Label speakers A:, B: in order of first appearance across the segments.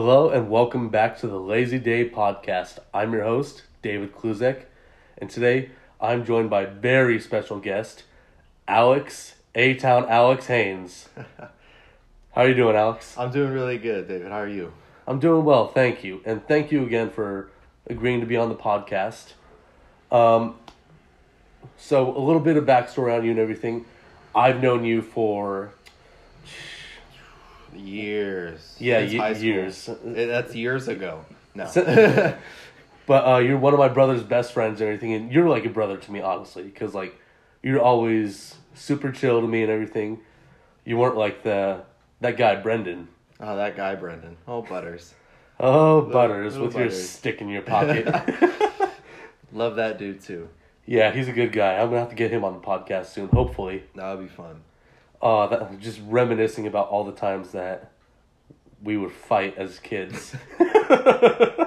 A: Hello and welcome back to the Lazy Day podcast. I'm your host, David Kluzek, and today I'm joined by very special guest, Alex, A Town Alex Hanes. How are you doing, Alex?
B: I'm doing really good, David. How are you?
A: I'm doing well, thank you. And thank you again for agreeing to be on the podcast. Um, so, a little bit of backstory on you and everything. I've known you for
B: Years.
A: Yeah,
B: high
A: years.
B: Eh, That's years ago. No.
A: But uh, you're one of my brother's best friends and everything, and you're like a brother to me, honestly, because like you're always super chill to me and everything. You weren't like the that guy Brendan.
B: oh, that guy, Brendan. Oh, Butters.
A: Oh, Butters,
B: little
A: with your stick in your pocket.
B: Love that dude too.
A: yeah, he's a good guy. I'm gonna have to get him on the podcast soon, hopefully.
B: That would be fun.
A: Uh, that, just reminiscing about all the times that we would fight as kids.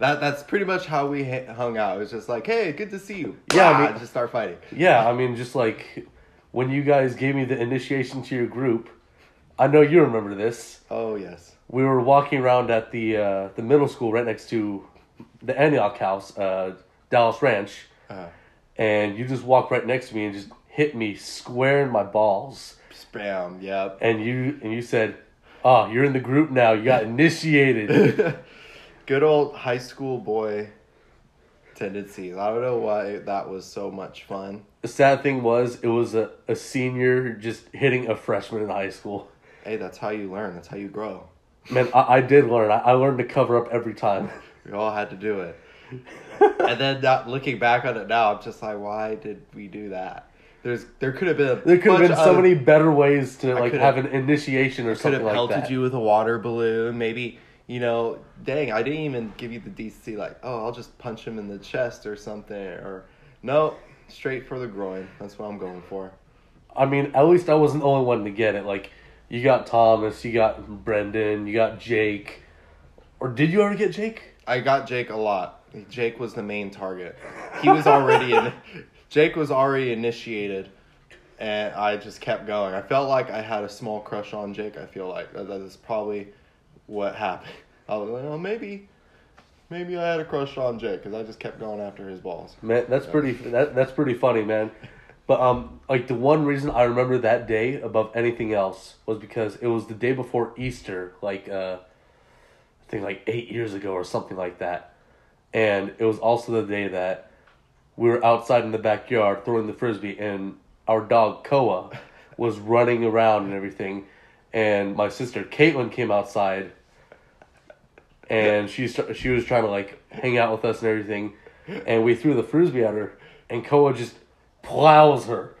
B: That that's pretty much how we hung out. It was just like, hey, good to see you.
A: Yeah, I mean-
B: just start fighting.
A: Yeah, I mean, just like when you guys gave me the initiation to your group, I know you remember this.
B: Oh yes.
A: We were walking around at the uh, the middle school right next to the Antioch House, uh, Dallas Ranch,
B: Uh,
A: and you just walked right next to me and just hit me square in my balls.
B: spam. Yep.
A: And you and you said, "Oh, you're in the group now. You got initiated."
B: Good old high school boy tendencies. I don't know why that was so much fun.
A: the sad thing was, it was a, a senior just hitting a freshman in high school.
B: Hey, that's how you learn. That's how you grow.
A: Man, I, I did learn. I, I learned to cover up every time.
B: We all had to do it. and then not looking back on it now, I'm just like, why did we do that? There's there could have been a
A: There could have been so
B: of-
A: many better ways to like
B: could've-
A: have an initiation or
B: could
A: something
B: have
A: like
B: pelted
A: that.
B: you with a water balloon. Maybe you know, dang, I didn't even give you the DC. Like, oh, I'll just punch him in the chest or something. Or no, straight for the groin. That's what I'm going for.
A: I mean, at least I wasn't the only one to get it. Like, you got Thomas, you got Brendan, you got Jake. Or did you ever get Jake?
B: I got Jake a lot. Jake was the main target. He was already in. Jake was already initiated, and I just kept going. I felt like I had a small crush on Jake. I feel like that that is probably what happened. I was like, oh, maybe, maybe I had a crush on Jake because I just kept going after his balls.
A: Man, that's pretty. That that's pretty funny, man. But um, like the one reason I remember that day above anything else was because it was the day before Easter, like uh, I think like eight years ago or something like that, and it was also the day that we were outside in the backyard throwing the frisbee, and our dog Koa was running around and everything, and my sister Caitlin came outside, and she she was trying to like hang out with us and everything, and we threw the frisbee at her, and Koa just plows her.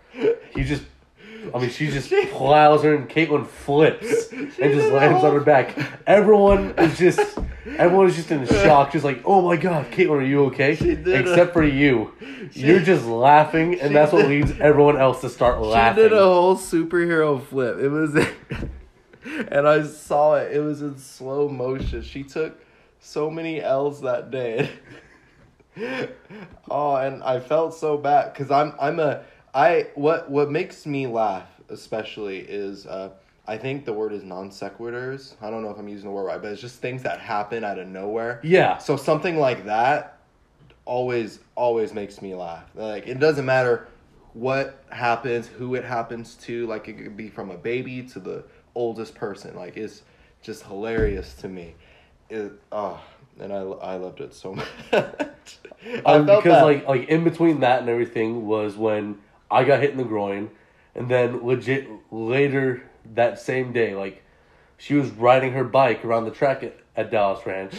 A: He just, I mean, she just plows her, and Caitlyn flips and just lands on her back. Everyone is just, everyone is just in shock, just like, oh my god, Caitlyn, are you okay?
B: did a-
A: Except for you, you're just laughing, and
B: She
A: that's what
B: did-
A: leads everyone else to start laughing.
B: She did a whole superhero flip. It was, and I saw it. It was in slow motion. She took so many L's that day. oh, and I felt so bad because I'm I'm a I what what makes me laugh especially is uh I think the word is non sequiturs. I don't know if I'm using the word right, but it's just things that happen out of nowhere.
A: yeah,
B: So something like that always always makes me laugh. Like it doesn't matter what happens, who it happens to. Like it could be from a baby to the oldest person. Like it's just hilarious to me. It oh, and I I loved it so much. I
A: Um, because
B: that.
A: like like in between that and everything was when I got hit in the groin, and then legit later that same day, like she was riding her bike around the track at, at Dallas Ranch,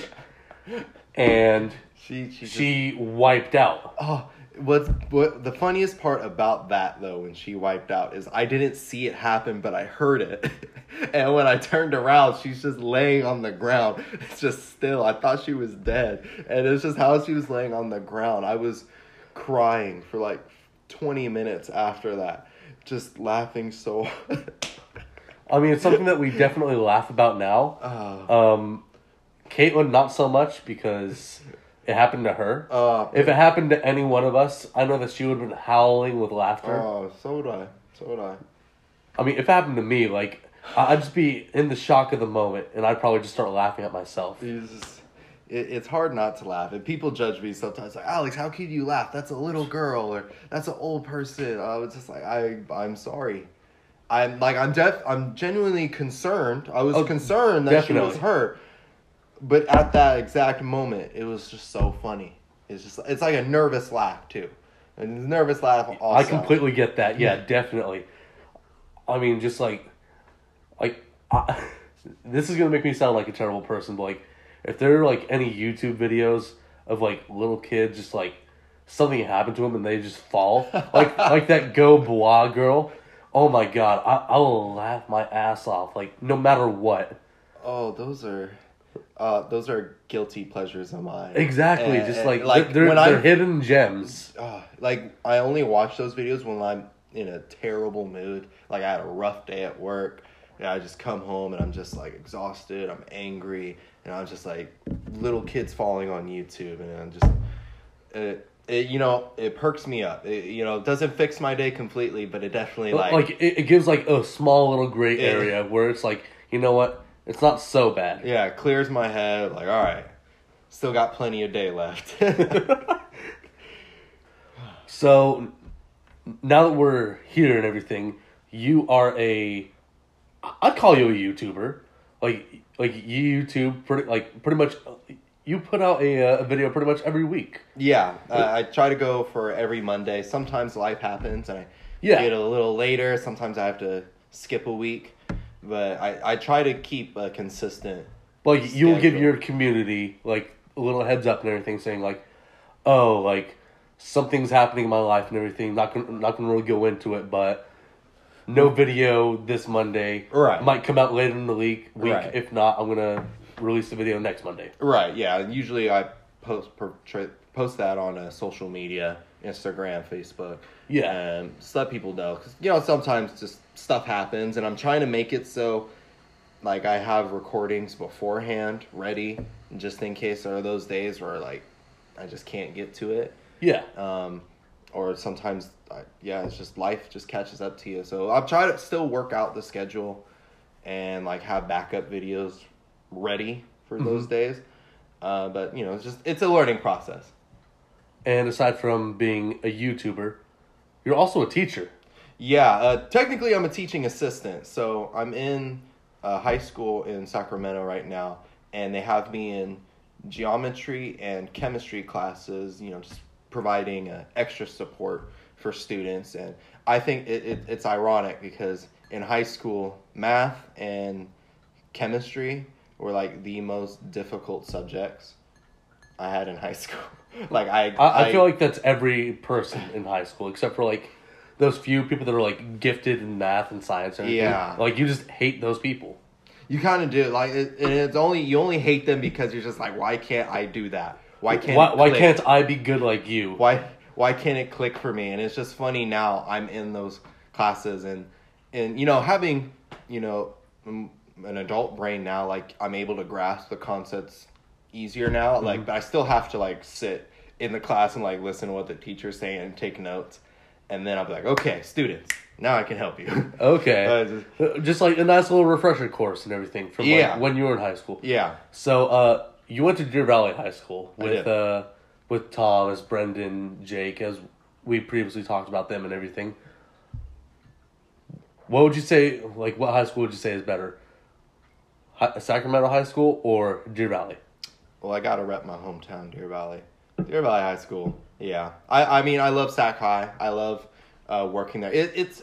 A: and
B: she she just,
A: wiped out.
B: Oh, what's what the funniest part about that though when she wiped out is I didn't see it happen, but I heard it. and when I turned around, she's just laying on the ground. It's just still. I thought she was dead, and it's just how she was laying on the ground. I was crying for like twenty minutes after that, just laughing so.
A: I mean, it's something that we definitely laugh about now.
B: Oh,
A: Um, Caitlin, not so much because it happened to her.
B: uh,
A: If it happened to any one of us, I know that she would have been howling with laughter.
B: oh, so would I. So would I.
A: I mean, if it happened to me, like I'd just be in the shock of the moment, and I'd probably just start laughing at myself.
B: Just- it, it's hard not to laugh. And people judge me sometimes, like Alex, how can you laugh? That's a little girl, or that's an old person. I was just like, I, I'm sorry. I'm like, I'm def, I'm genuinely concerned. I was
A: Oh,
B: concerned that she was hurt, but at that exact moment, it was just so funny. It's just, it's like a nervous laugh too, a nervous laugh. Also.
A: I completely get that. Yeah, definitely. I mean, just like, like, I, this is gonna make me sound like a terrible person, but like, if there are like any YouTube videos of like little kids just like something happened to them and they just fall, like like that Go Bois girl. Oh my god, I I will laugh my ass off, like no matter what.
B: Oh, those are, uh, those are guilty pleasures of mine.
A: Exactly,
B: And-
A: just like,
B: like
A: they're
B: when
A: they're
B: I'm
A: hidden gems.
B: uh, like I only watch those videos when I'm in a terrible mood. Like I had a rough day at work. And I just come home and I'm just like exhausted. I'm angry, and I'm just like little kids falling on YouTube, and I'm just, it, it you know, it perks me up. It, you know, it doesn't fix my day completely, but it definitely
A: Like,
B: like,
A: it, it gives like a small little gray area where it's like, you know what? It's not so bad.
B: yeah, it clears my head. Like all right, still got plenty of day left.
A: So now that we're here and everything, you are a I'd call you a YouTuber. Like like you YouTube pretty like pretty much you put out a a video pretty much every week.
B: Yeah, uh, I try to go for every Monday. Sometimes life happens and I
A: Yeah.
B: get a little later. Sometimes I have to skip a week, but I, I try to keep a consistent.
A: Like you'll give your community like a little heads up and everything saying like, "Oh, like something's happening in my life and everything. Not gonna not to really go into it, but no video this Monday.
B: Right.
A: Might come out later in the week. Week.
B: Right.
A: If not, I'm going to release the video next Monday.
B: Right. Yeah. and Usually I post portray, post that on uh, social media, Instagram, Facebook.
A: Yeah.
B: And just let people know because you know sometimes just stuff happens, and I'm trying to make it so. Like I have recordings beforehand ready, just in case there are those days where like I just can't get to it.
A: Yeah.
B: um, or sometimes I, yeah it's just life just catches up to you. So i'm trying to still work out the schedule and like have backup videos ready for those days. Uh, but you know it's just it's a learning process.
A: And aside from being a YouTuber, you're also a teacher.
B: yeah uh, technically i'm a teaching assistant. So i'm in uh, high school in sacramento right now and they have me in geometry and chemistry classes you know just providing uh, extra support for students and i think it, it, it's ironic because in high school math and chemistry were like the most difficult subjects i had in high school like i
A: I, I feel like that's every person in high school, except for like those few people that are like gifted in math and science and.
B: Yeah.
A: Like you just hate those people.
B: You kind of do like, it, and it's only you only hate them because you're just like, why can't I do that? Why can't?
A: why why can't I be good like you?
B: Why why can't it click for me? And it's just funny now. I'm in those classes and and you know having you know an adult brain now, like I'm able to grasp the concepts easier now. Like, but I still have to like sit in the class and like listen to what the teacher's saying and take notes. And then I'll be like, okay, students, now I can help you.
A: Okay.
B: Uh, just-
A: just like a nice little refresher course and everything from
B: Yeah.
A: like when you were in high school.
B: yeah.
A: So uh, you went to Deer Valley High School with uh, with Thomas, Brendan, Jake, as we previously talked about them and everything. What would you say? Like, what high school would you say is better? Hi- Sacramento High School or Deer Valley?
B: Well, I gotta rep my hometown, Deer Valley. Deer Valley High School. Yeah, I I mean I love Sac High. I love uh, working there. It, it's,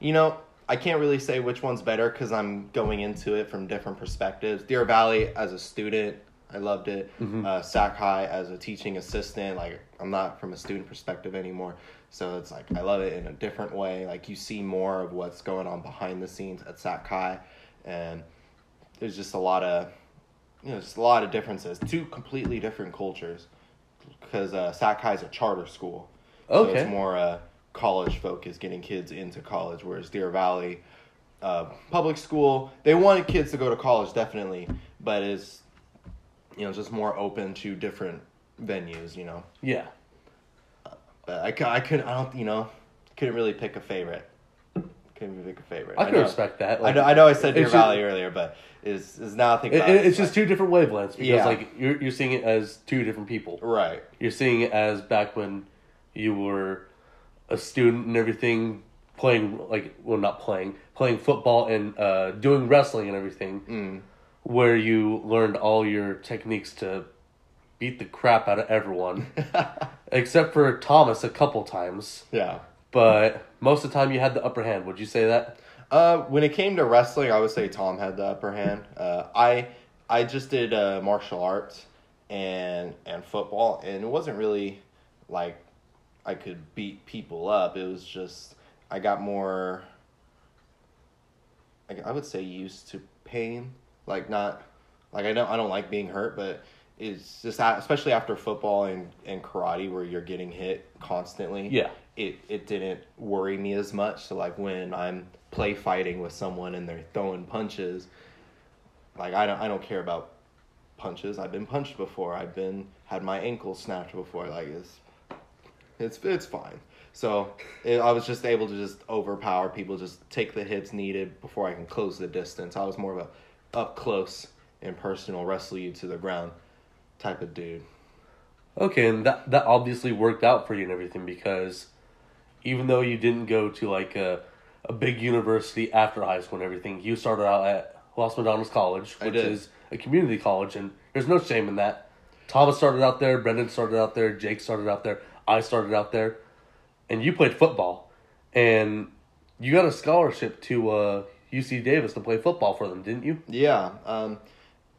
B: you know, I can't really say which one's better because I'm going into it from different perspectives. Deer Valley as a student, I loved it. Uh, Sac High as a teaching assistant, like I'm not from a student perspective anymore. So it's like I love it in a different way. Like you see more of what's going on behind the scenes at Sac High, and there's just a lot of you know, just a lot of differences. Two completely different cultures. Because uh, Sac High is a charter school. So it's more uh, college focused, getting kids into college. Whereas Deer Valley, uh, public school, they want kids to go to college, definitely. But it's, you know, just more open to different venues, you know.
A: Yeah.
B: But I, I couldn't, I don't, you know, couldn't really pick a favorite. couldn't even pick a favorite.
A: I can
B: know-
A: respect that.
B: I know, I know I said Deer
A: it's just-
B: Valley earlier, but is is now I think
A: It,
B: about
A: it-
B: it,
A: it's just two different wavelengths because
B: Yeah.
A: like you're you're seeing it as two different people.
B: right.
A: You're seeing it as back when you were a student and everything, playing like well not playing, playing football and uh, doing wrestling and everything,
B: Mm.
A: Where you learned all your techniques to beat the crap out of everyone, except for Thomas a couple times.
B: Yeah.
A: But most of the time you had the upper hand. Would you say that?
B: Uh, when it came to wrestling, I would say Tom had the upper hand. Uh, I I just did uh, martial arts and and football, and it wasn't really like I could beat people up. It was just I got more. I, I would say used to pain, like not like I don't I don't like being hurt, but it's just a- especially after football and, and karate where you're getting hit constantly
A: Yeah.
B: it it didn't worry me as much. So like when I'm play fighting with someone and they're throwing punches, like I don't I don't care about punches. I've been punched before. I've been had my ankle snapped before. Like it's it's it's fine. So it, I was just able to just overpower people, just take the hits needed before I can close the distance. I was more of a up close and personal wrestle you to the ground type of dude.
A: Okay, and that that obviously worked out for you and everything because even though you didn't go to like a a big university after high school and everything, you started out at Los Medanos College, which is a community college, and there's no shame in that. Thomas started out there, Brendan started out there, Jake started out there, I started out there, and you played football, and you got a scholarship to uh, UC Davis to play football for them, didn't you?
B: Yeah. Um,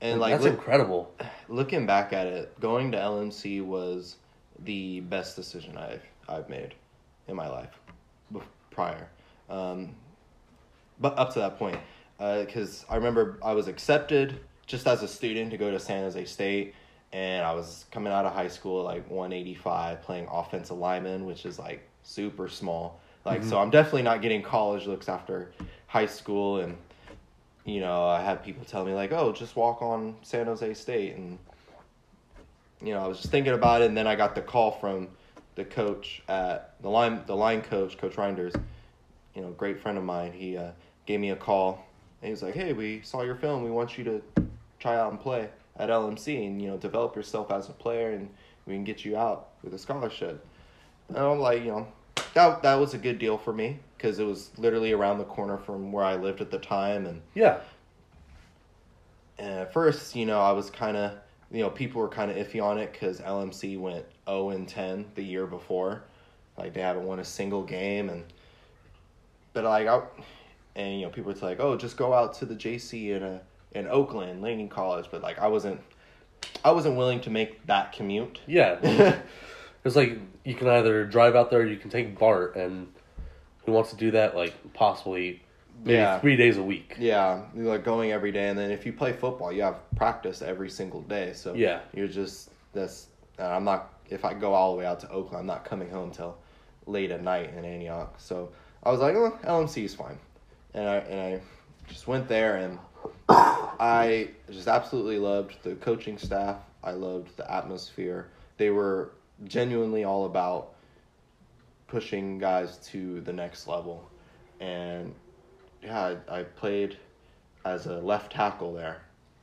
B: and like
A: that's
B: look-
A: incredible.
B: looking back at it, going to LMC was the best decision I've I've made in my life prior. Um, but up to that point, because I remember I was accepted just as a student to go to San Jose State, and I was coming out of high school like one eighty five, playing offensive lineman, which is like super small. Like so, I'm definitely not getting college looks after high school, and you know I had people tell me like, oh, just walk on San Jose State, and you know I was just thinking about it, and then I got the call from the coach at the line the line coach, Coach Reinders, you know, great friend of mine. He uh, gave me a call and he was like, "Hey, we saw your film. We want you to try out and play at LMC and you know develop yourself as a player, and we can get you out with a scholarship." And I'm like, you know, that that was a good deal for me because it was literally around the corner from where I lived at the time, and
A: Yeah,
B: and at first, you know, I was kind of, you know, people were kind of iffy on it because LMC went 0 and 10 the year before. Like, they haven't won a single game. And, but like, I, and, you know, people were like, oh, just go out to the JC in a, in Oakland, Laney College. But like, I wasn't, I wasn't willing to make that commute.
A: yeah. It's like you can either drive out there, or you can take BART, and who wants to do that? Like possibly maybe
B: Yeah.
A: three days a week.
B: Yeah, you're like going every day, and then if you play football, you have practice every single day. So
A: Yeah.
B: you're just that's. And I'm not. If I go all the way out to Oakland, I'm not coming home till late at night in Antioch. So I was like, oh, LMC is fine, and I and I just went there, and I just absolutely loved the coaching staff. I loved the atmosphere. They were genuinely all about pushing guys to the next level, and yeah, I, I played as a left tackle there,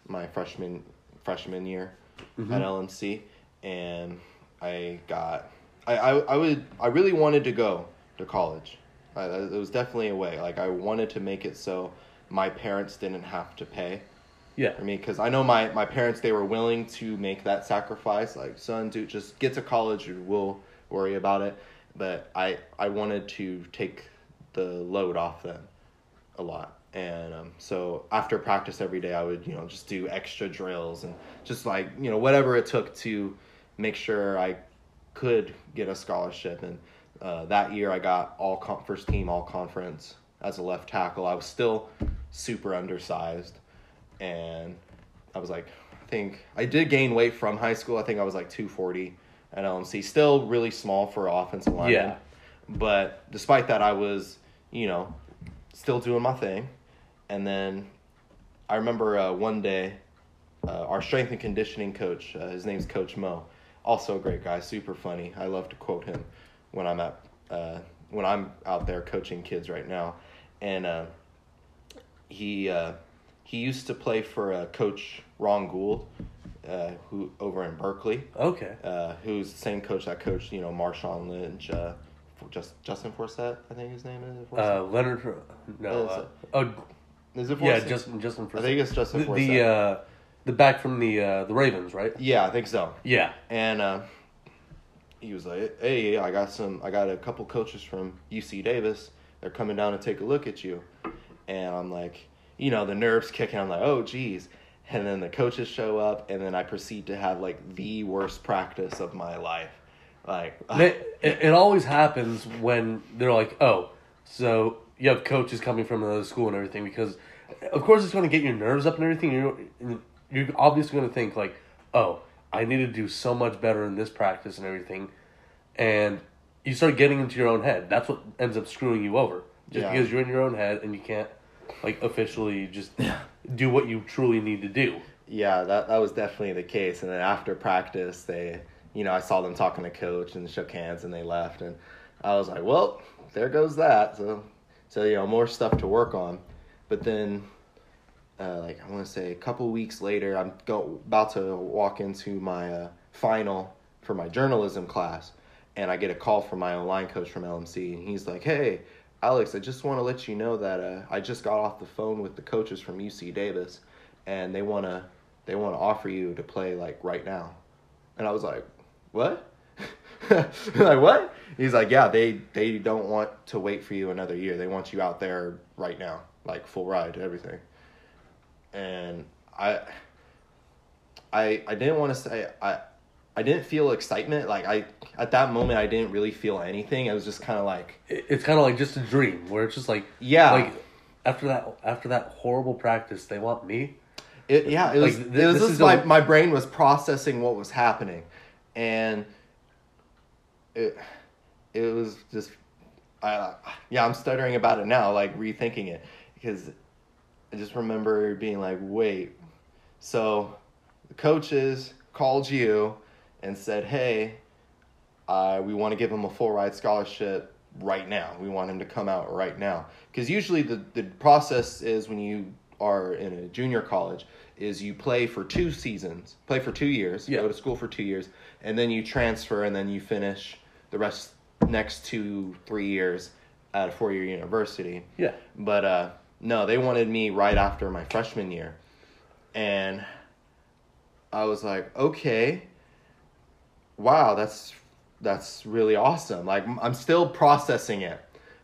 B: my freshman freshman year mm-hmm. at LMC, and I got I, I I would I really wanted to go to college. I, it was definitely a way. Like I wanted to make it so my parents didn't have to pay
A: Yeah,
B: for me because I know my my parents they were willing to make that sacrifice. Like son, dude, just get to college and we'll worry about it. But I I wanted to take the load off them a lot. And um, so after practice every day, I would you know just do extra drills and just like you know whatever it took to make sure I could get a scholarship. And uh, that year, I got all con- first team all conference as a left tackle. I was still super undersized, and I was like, I think I did gain weight from high school. I think I was like two forty at LMC, still really small for offensive lineman.
A: Yeah.
B: But despite that, I was you know still doing my thing, and then I remember uh, one day, uh, our strength and conditioning coach, uh, his name's Coach Mo, also a great guy, super funny. I love to quote him when I'm at uh, when I'm out there coaching kids right now, and uh, he uh, he used to play for uh, Coach Ron Gould, uh, who over in Berkeley,
A: Okay.
B: uh, who's the same coach that coached you know Marshawn Lynch, uh, just Justin Forsett, I think his name is. Forsett?
A: Uh, Leonard. No. Uh, oh,
B: is it
A: yeah,
B: Forsett?
A: Justin. Justin.
B: I think it's Justin
A: the,
B: Forsett.
A: the uh, the back from the uh, the Ravens, right?
B: yeah, I think so.
A: Yeah.
B: And uh, he was like, "Hey, I got some. I got a couple coaches from UC Davis. They're coming down to take a look at you." And I'm like, you know, the nerves kicking. I'm like, "Oh, geez." And then the coaches show up, and then I proceed to have like the worst practice of my life. Like,
A: It, it, it always happens when they're like, oh, so you have coaches coming from another school and everything because, of course, it's going to get your nerves up and everything. You're you're obviously going to think like, oh, I need to do so much better in this practice and everything, and you start getting into your own head. That's what ends up screwing you over, just
B: Yeah.
A: because you're in your own head and you can't like officially just do what you truly need to do.
B: Yeah, that that was definitely the case. And then after practice, they, you know, I saw them talking to coach and shook hands, and they left, and I was like, well, there goes that. So, so you know, more stuff to work on. But then, uh, like I want to say, a couple weeks later, I'm go about to walk into my uh, final for my journalism class, and I get a call from my O-line coach from LMC, and he's like, hey. Alex, I just want to let you know that uh, I just got off the phone with the coaches from UC Davis, and they wanna they want to offer you to play like right now. And i was like what? Like what? He's like yeah they they don't want to wait for you another year. They want you out there right now like full ride everything. And i i i didn't want to say i i didn't feel excitement like i at that moment i didn't really feel anything i was just kind of like
A: it's kind of like just a dream where it's just like
B: Yeah.
A: like after that after that horrible practice, they want me.
B: It, yeah, it was.
A: Like, th-
B: it was
A: this
B: just
A: is
B: my my brain was processing what was happening, and it it was just, I yeah, I'm stuttering about it now, like rethinking it, because I just remember being like, wait, so the coaches called you and said, hey, uh, we want to give him a full ride scholarship right now. We want him to come out right now. Because usually the, the process is when you are in a junior college is you play for two seasons, play for two years,
A: Yeah.
B: go to school for two years, and then you transfer and then you finish the rest next two, three years at a four year university.
A: Yeah.
B: But uh, no, they wanted me right after my freshman year. And I was like, okay, wow, that's that's really awesome. Like I'm still processing it,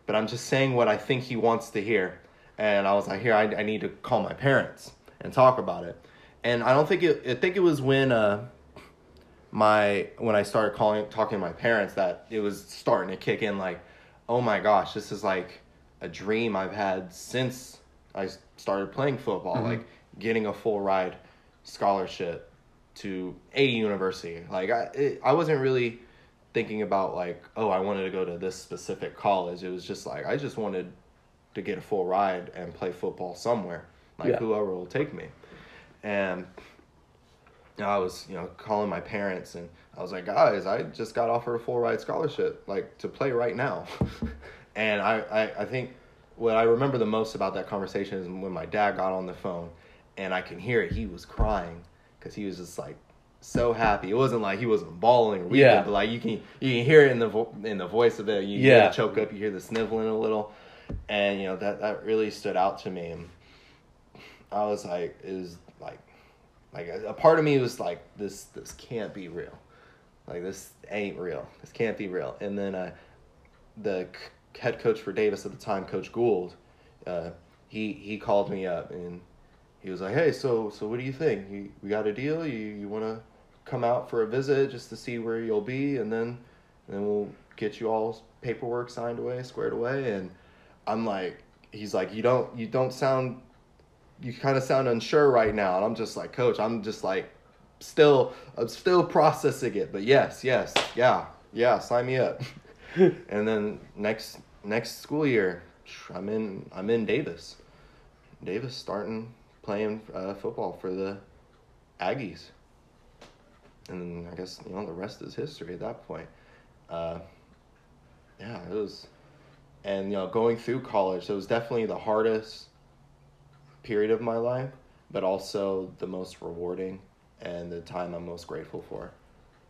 B: but I'm just saying what I think he wants to hear. And I was like, here, I, I need to call my parents and talk about it. And I don't think it. I think it was when uh, my when I started calling talking to my parents that it was starting to kick in. Like, oh my gosh, this is like a dream I've had since I started playing football. Like getting a full ride scholarship to a university. Like I, it, I wasn't really thinking about like, oh, I wanted to go to this specific college. It was just like I just wanted to get a full ride and play football somewhere, like
A: Yeah.
B: whoever will take me. And I was, you know, calling my parents and I was like, guys, I just got offered a full ride scholarship, like to play right now. and I, I, I think what I remember the most about that conversation is when my dad got on the phone and I can hear it. He was crying because he was just like so happy. It wasn't like he wasn't bawling or weeping,
A: Yeah.
B: but like you can you can hear it in the vo- in the voice of it. You hear
A: Yeah.
B: the choke up, you hear the sniveling a little, and you know that that really stood out to me. And I was like, is like, like a, a part of me was like, this this can't be real, like this ain't real. This can't be real. And then uh, the c- head coach for Davis at the time, Coach Gould, uh, he he called me up and he was like, "Hey, so so what do you think? You, we got a deal? You you want to come out for a visit just to see where you'll be, and then and then we'll get you all paperwork signed away, squared away." And I'm like, he's like, "You don't you don't sound you kind of sound unsure right now." And I'm just like, "Coach, I'm just like still I'm still processing it, but yes, yes, yeah, yeah, sign me up." and then next next school year, I'm in I'm in Davis. Davis starting playing uh, football for the Aggies. And then I guess you know the rest is history at that point. Uh, yeah, it was and you know, going through college, it was definitely the hardest period of my life, but also the most rewarding and the time I'm most grateful for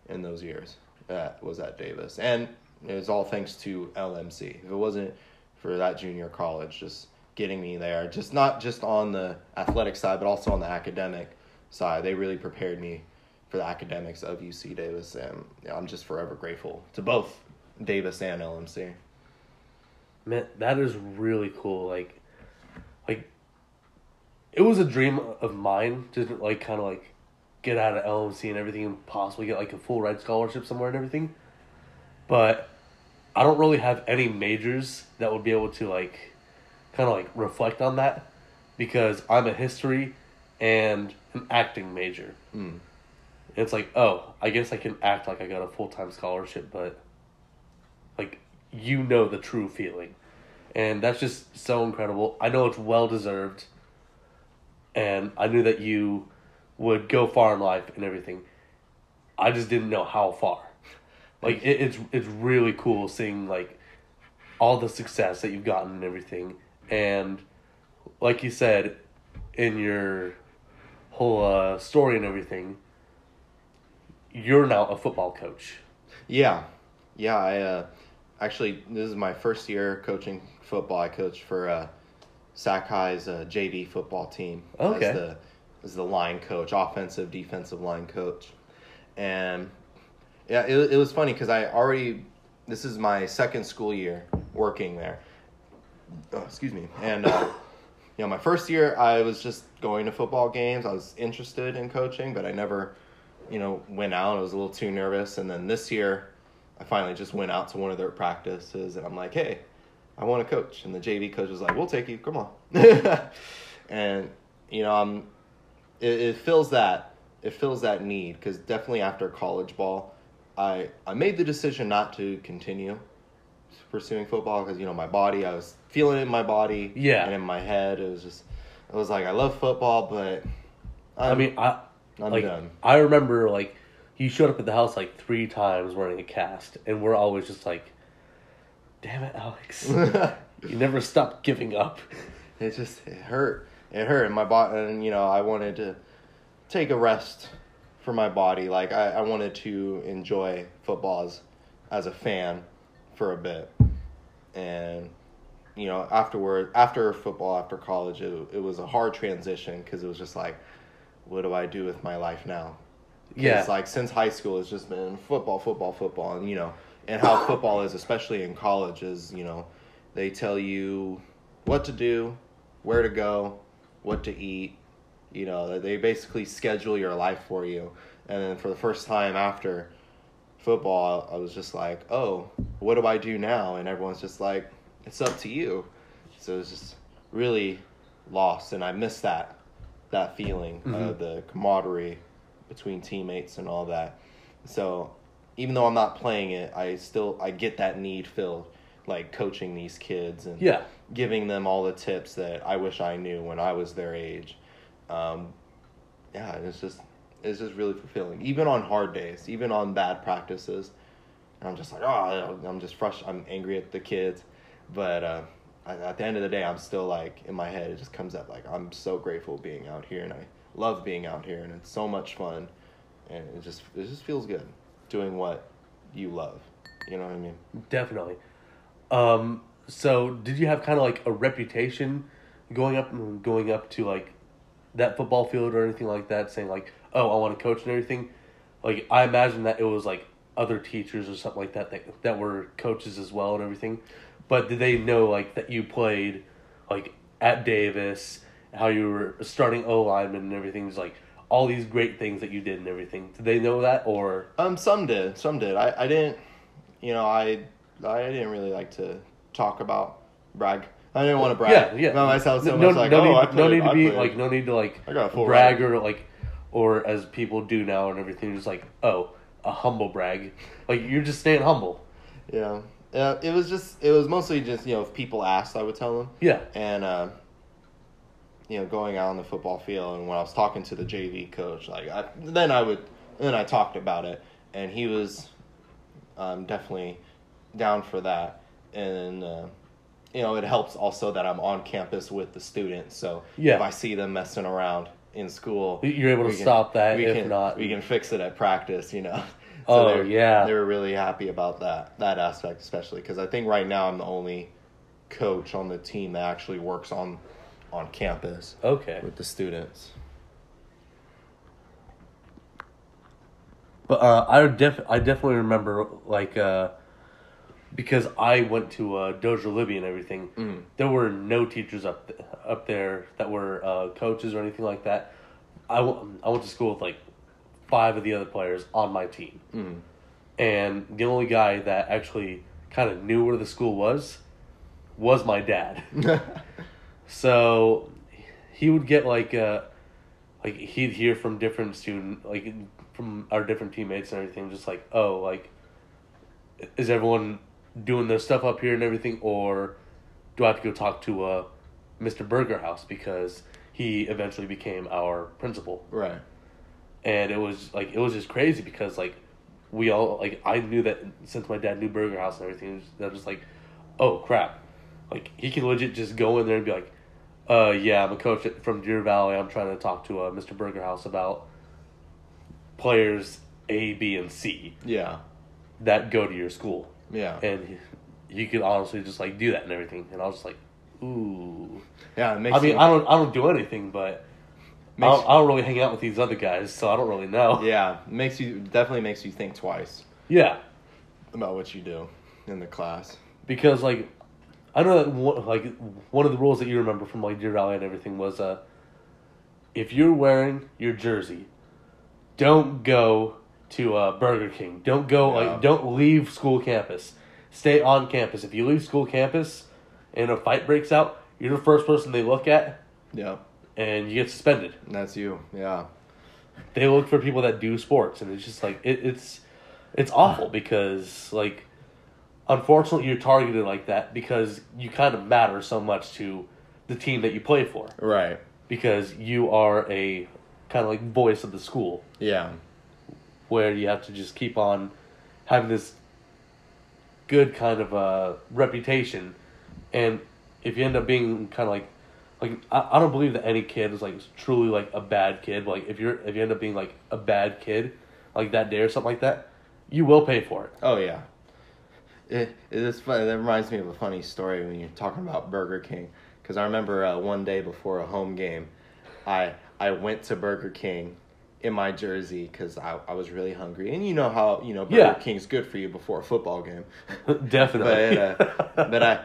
B: in those years. That was at Davis, and it was all thanks to LMC. If it wasn't for that junior college, just getting me there, just not just on the athletic side, but also on the academic side, they really prepared me for the academics of UC Davis, and I'm just forever grateful to both Davis and LMC.
A: Man, that is really cool. Like, like, it was a dream of mine to like kind of like get out of LMC and everything, and possibly get like a full ride scholarship somewhere and everything. But I don't really have any majors that would be able to like, kind of like reflect on that, because I'm a history and an acting major.
B: Mm.
A: It's like, oh, I guess I can act like I got a full time scholarship, but like you know the true feeling. And that's just so incredible. I know it's well deserved. And I knew that you would go far in life and everything. I just didn't know how far. Like it, it's it's really cool seeing like all the success that you've gotten and everything. And like you said in your whole uh, story and everything, you're now a football coach.
B: Yeah, yeah. I uh, actually this is my first year coaching football. I coached for uh, Sac High's uh, JV football team
A: Okay.
B: as the as the line coach, offensive defensive line coach, and yeah, it it was funny because I already this is my second school year working there. Oh, excuse me, and. Uh, you know, my first year, I was just going to football games. I was interested in coaching, but I never, you know, went out. I was a little too nervous. And then this year, I finally just went out to one of their practices, and I'm like, hey, I want to coach. And the JV coach was like, we'll take you. Come on. and you know, I'm. It, it fills that. It fills that need because definitely after college ball, I I made the decision not to continue pursuing football because you know my body I was feeling it in my body
A: Yeah.
B: and in my head it was just it was like I love football but
A: i mean, I
B: I'm
A: like
B: done
A: I remember like he showed up at the house like three times wearing a cast, and we're always just like, "Damn it, Alex! you never stop giving up."
B: it just it hurt it hurt and my body and you know I wanted to take a rest for my body like I, I wanted to enjoy football as, as a fan for a bit and you know afterward after football after college it, it was a hard transition because it was just like what do I do with my life now
A: Yeah.
B: It's like since high school, it's just been football, football, football, and you know, and how football is, especially in college, is you know, they tell you what to do, where to go, what to eat. You know, they basically schedule your life for you. And then for the first time after football, I was just like, oh, what do I do now? And everyone's just like, it's up to you. So it was just really lost, and I missed that that feeling
A: Mhm.
B: of the camaraderie between teammates and all that. So even though I'm not playing it, I still I get that need filled, like coaching these kids and
A: Yeah.
B: giving them all the tips that I wish I knew when I was their age. Um, yeah, it's just it's just really fulfilling. Even on hard days, even on bad practices, I'm just like, oh, I'm just frustrated. I'm angry at the kids, but uh, at at the end of the day, I'm still like in my head. It just comes up like I'm so grateful being out here, and I love being out here, and it's so much fun, and it just it just feels good doing what you love. You know what I mean?
A: Definitely. Um, so did you have kind of like a reputation going up going up to like that football field or anything like that, saying like, "Oh, I want to coach and everything." Like I imagine that it was like other teachers or something like that that that were coaches as well and everything. But did they know like that you played like at Davis, how you were starting O lineman and everything? Just like all these great things that you did and everything. Did they know that or?
B: Um, some did, some did. I, I didn't, you know, I I didn't really like to talk about brag. I didn't want to brag
A: Yeah, yeah.
B: about myself so
A: no,
B: much. Like,
A: no
B: oh,
A: need,
B: I
A: no need to
B: I
A: be
B: played.
A: like, no need to like
B: I got a full
A: brag or like, or as people do now and everything, just like, oh, a humble brag. Like you're just staying humble.
B: Yeah. Uh, it was just, it was mostly just, you know, if people asked, I would tell them.
A: Yeah,
B: And, uh, you know, going out on the football field and when I was talking to the JV coach, like, I, then I would, then I talked about it. And he was um, definitely down for that. And, uh, you know, it helps also that I'm on campus with the students. So
A: Yeah.
B: if I see them messing around in school,
A: You're able to
B: can-
A: stop that.
B: we
A: If
B: can,
A: not,
B: we can fix it at practice. You know.
A: Oh,
B: they're-
A: yeah.
B: they were really happy about that that aspect, especially because I think right now I'm the only coach on the team that actually works on on campus
A: okay.
B: with the students.
A: But uh, I def I definitely remember like uh, because I went to uh, Dozier-Libbey and everything.
B: Mm.
A: There were no teachers up th- up there that were uh, coaches or anything like that. I went I went to school with like five of the other players on my team,
B: Mm.
A: and the only guy that actually kind of knew where the school was was my dad. So he would get like uh like he'd hear from different student like from our different teammates and everything just like oh like is everyone doing their stuff up here and everything or do I have to go talk to uh Mr. Burger House because he eventually became our principal
B: right.
A: and it was like it was just crazy because like we all like I knew that since my dad knew Burger House and everything, that was like, oh crap, like he can legit just go in there and be like, uh yeah, I'm a coach from Deer Valley. I'm trying to talk to uh, Mr. Burger House about players A, B, and C
B: Yeah.
A: that go to your school,
B: Yeah.
A: and he, he could honestly just like do that and everything, and I was just like, ooh.
B: Yeah. It makes
A: I mean, I don't I don't do anything, but. I
B: Makes-
A: don't, I don't really hang out with these other guys, so I don't really know.
B: Yeah, makes you definitely makes you think twice
A: Yeah,
B: about what you do in the class.
A: because like I know that one, like one of the rules that you remember from like Deer Valley and everything was uh if you're wearing your jersey, don't go to uh, Burger King. Don't go
B: Yeah.
A: like don't leave school campus. Stay on campus. If you leave school campus and a fight breaks out, you're the first person they look at
B: Yeah,
A: and you get suspended.
B: and that's you. Yeah,
A: They look for people that do sports and it's just like it, it's it's awful because like unfortunately you're targeted like that because you kind of matter so much to the team that you play for
B: right.
A: because you are a kind of like voice of the school
B: Yeah,
A: where you have to just keep on having this good kind of uh, reputation and if you end up being kind of like like I, I don't believe that any kid is like truly like a bad kid like if you're if you end up being like a bad kid like that day or something like that you will pay for it
B: Oh yeah. It, it is funny. That reminds me of a funny story when you're talking about Burger King. Because I remember uh, one day before a home game, I I went to Burger King in my jersey because I, I was really hungry. And you know how you know Burger
A: Yeah.
B: King's good for you before a football game.
A: definitely
B: but uh, but I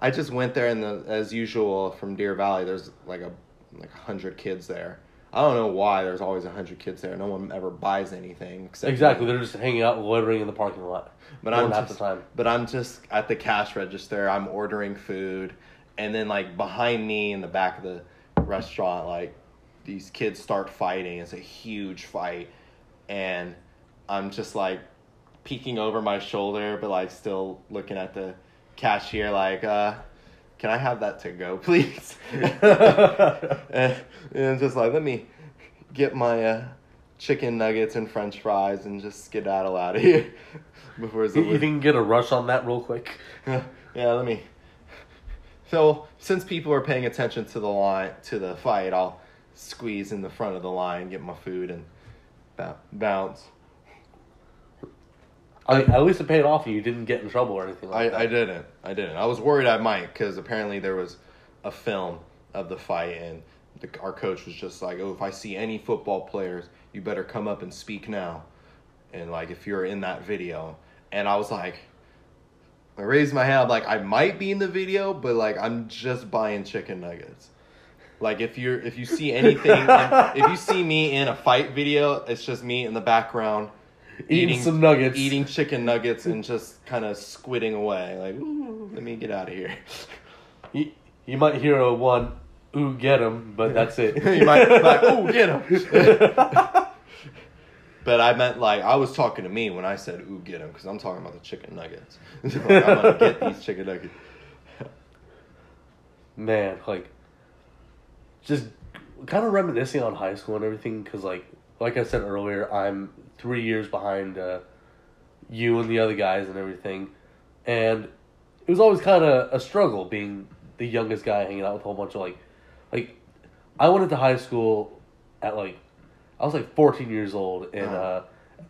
B: I just went there and the, as usual from Deer Valley there's like a like a hundred kids there. I don't know why there's always a hundred kids there. No one ever buys anything except
A: exactly they're just hanging out loitering in the parking lot
B: But I'm just,
A: the time
B: but I'm just at the cash register. I'm ordering food, and then like behind me in the back of the restaurant, like these kids start fighting. It's a huge fight, and I'm just like peeking over my shoulder, but like still looking at the cashier, like, uh, can I have that to go, please? and, and just like, let me get my uh, chicken nuggets and French fries and just skedaddle out of here before it's
A: you, you can get a rush on that real quick
B: yeah, let me. So, since people are paying attention to the line to the fight, I'll squeeze in the front of the line, get my food, and bounce.
A: I at least it paid off and you didn't get in trouble or anything like that
B: I, I didn't. I didn't. I was worried I might because apparently there was a film of the fight, and the, our coach was just like, "Oh, if I see any football players, you better come up and speak now." And like, if you're in that video, and I was like, I raised my hand. I'm like, I might be in the video, but like, I'm just buying chicken nuggets. Like, if you're if you see anything, if you see me in a fight video, it's just me in the background
A: Eating some nuggets.
B: eating chicken nuggets, and just kind of squidding away. Like, ooh, let me get out of here.
A: You, you might hear a one, ooh, get him, but that's it.
B: you might be like, ooh, get him. but I meant like I was talking to me when I said, ooh, get him, because I'm talking about the chicken nuggets. like, I'm gonna get these chicken nuggets.
A: Man, like, just kind of reminiscing on high school and everything, because, like, like I said earlier, I'm three years behind uh, you and the other guys and everything. And it was always kind of a struggle being the youngest guy hanging out with a whole bunch of like, like, I went into high school at like, I was like fourteen years old, and
B: Uh-huh.
A: uh,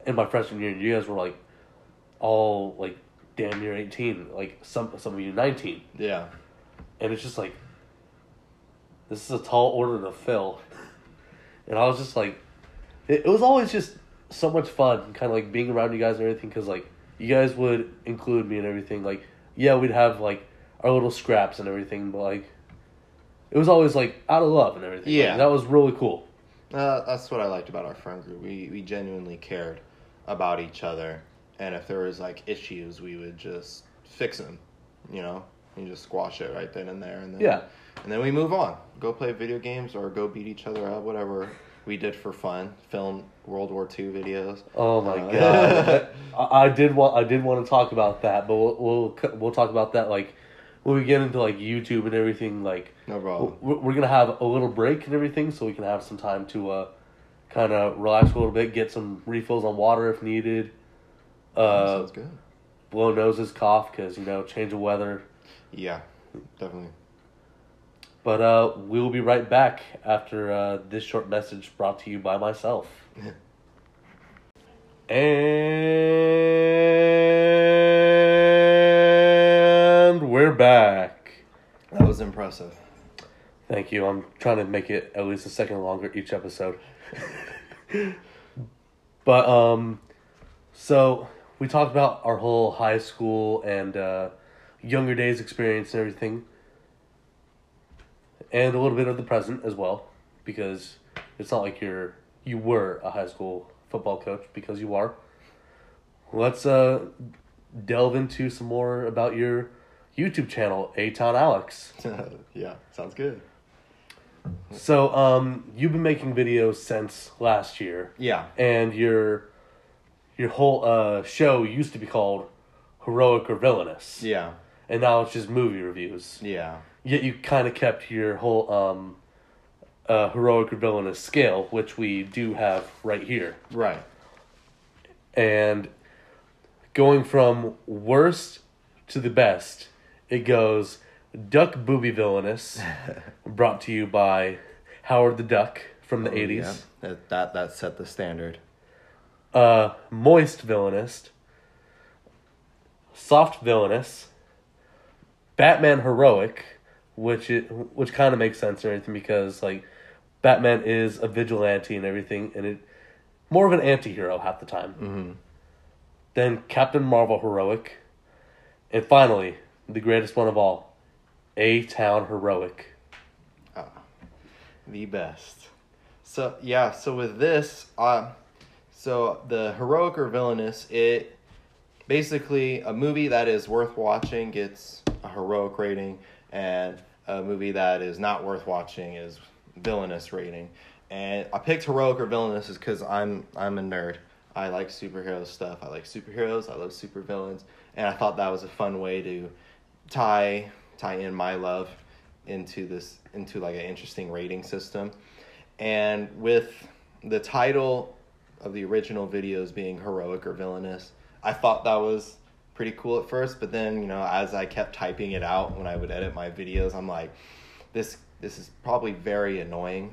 A: in my freshman year, and you guys were like, all like damn near eighteen, like some some of you nineteen,
B: Yeah.
A: and it's just like, this is a tall order to fill, and I was just like, it, it was always just so much fun, kind of like being around you guys and everything, because like you guys would include me and everything. Like, yeah, we'd have like our little scraps and everything, but like, it was always like out of love and everything. Like,
B: Yeah.
A: that was really cool.
B: Uh, that's what I liked about our friend group. We we genuinely cared about each other, and if there was like issues, we would just fix them. You know, you just squash it right then and there, and then
A: Yeah.
B: And then we move on. Go play video games or go beat each other up, whatever we did for fun. Film World War II videos.
A: Oh my
B: Uh,
A: god, I, I did want I did want to talk about that, but we'll we'll we'll talk about that like when we get into like YouTube and everything. Like,
B: No problem.
A: we're, we're gonna have a little break and everything, so we can have some time to uh, kind of relax a little bit, get some refills on water if needed. Uh,
B: Sounds good.
A: blow noses, cough, because you know change of weather.
B: Yeah, definitely.
A: But uh, we will be right back after uh, this short message brought to you by myself. And we're back.
B: That was impressive.
A: Thank you. I'm trying to make it at least a second longer each episode. but um so we talked about our whole high school and uh younger days experience and everything. And a little bit of the present as well because it's not like you're you were a high school football coach because you are. Let's uh delve into some more about your YouTube channel, ATownAlex.
B: yeah, sounds good.
A: So, um, you've been making videos since last year,
B: Yeah.
A: and your your whole uh show used to be called Heroic or Villainous,
B: Yeah.
A: And now it's just movie reviews.
B: Yeah.
A: Yet you kind of kept your whole um uh heroic or villainous scale, which we do have right here,
B: Right.
A: and going from worst to the best, it goes Duck Booby Villainous, brought to you by Howard the Duck from the
B: Oh, Yeah.
A: eighties.
B: That, that that set the standard.
A: uh, moist villainous, soft villainous, Batman heroic, which it which kind of makes sense or anything because like Batman is a vigilante and everything, and it more of an anti-hero half the time.
B: Mm-hmm.
A: Then Captain Marvel heroic, and finally the greatest one of all, A Town heroic.
B: The best. So yeah, so with this, uh, so the heroic or villainous, it basically a movie that is worth watching gets a heroic rating, and a movie that is not worth watching is villainous rating. And I picked heroic or villainous is because I'm I'm a nerd. I like superhero stuff. I like superheroes. I love supervillains, and I thought that was a fun way to tie tie in my love into this into like an interesting rating system and with the title of the original videos being heroic or villainous i thought that was pretty cool at first but then you know as i kept typing it out when i would edit my videos i'm like this this is probably very annoying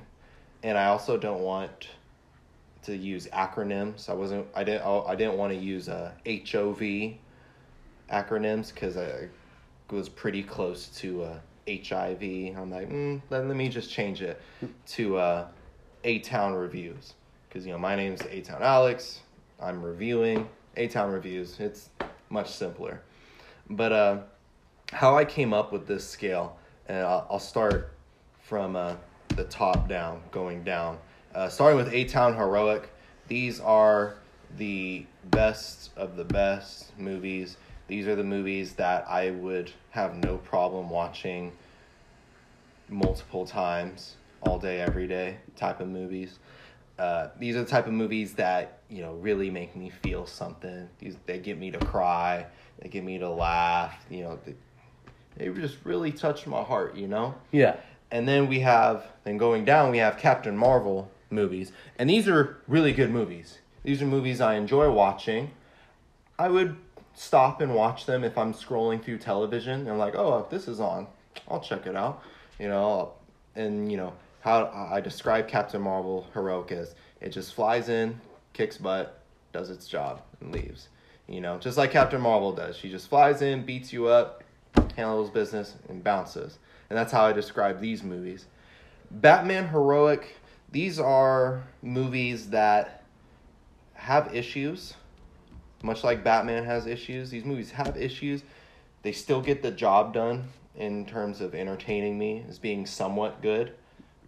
B: and i also don't want to use acronyms i wasn't i didn't i didn't want to use uh, hov acronyms because i was pretty close to uh, HIV. I'm like, mm, let, let me just change it to uh, A Town Reviews. Because, you know, my name's ATownAlex. I'm reviewing A Town Reviews. It's much simpler. But uh, how I came up with this scale, and I'll, I'll start from uh, the top down, going down. Uh, starting with A Town Heroic, these are the best of the best movies. These are the movies that I would have no problem watching multiple times, all day, every day type of movies. Uh, these are the type of movies that you know really make me feel something. These they get me to cry, they get me to laugh. You know, they, they just really touch my heart. You know.
A: Yeah,
B: And then we have, then going down, we have Captain Marvel movies. And these are really good movies. These are movies I enjoy watching. I would stop and watch them if I'm scrolling through television and like, oh, if this is on, I'll check it out. You know, and you know how I describe Captain Marvel heroic as it just flies in, kicks butt, does its job, and leaves. You know, just like Captain Marvel does. She just flies in, beats you up, handles business, and bounces. And that's how I describe these movies. Batman Heroic, these are movies that have issues, much like Batman has issues. These movies have issues. They still get the job done in terms of entertaining me as being somewhat good.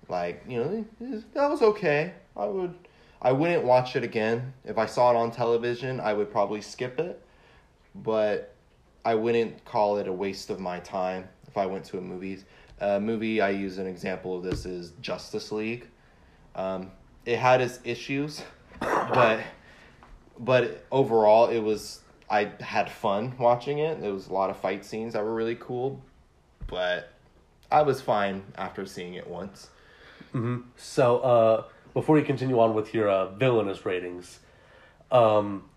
B: Like, you know, that was okay. I would I wouldn't watch it again. If I saw it on television, I would probably skip it. But I wouldn't call it a waste of my time if I went to a movies. A movie I use an example of this is Justice League. Um, it had its issues, but but overall it was I had fun watching it. There was a lot of fight scenes that were really cool, but I was fine after seeing it once.
A: Mm-hmm. So uh, before you continue on with your uh, villainous ratings, um,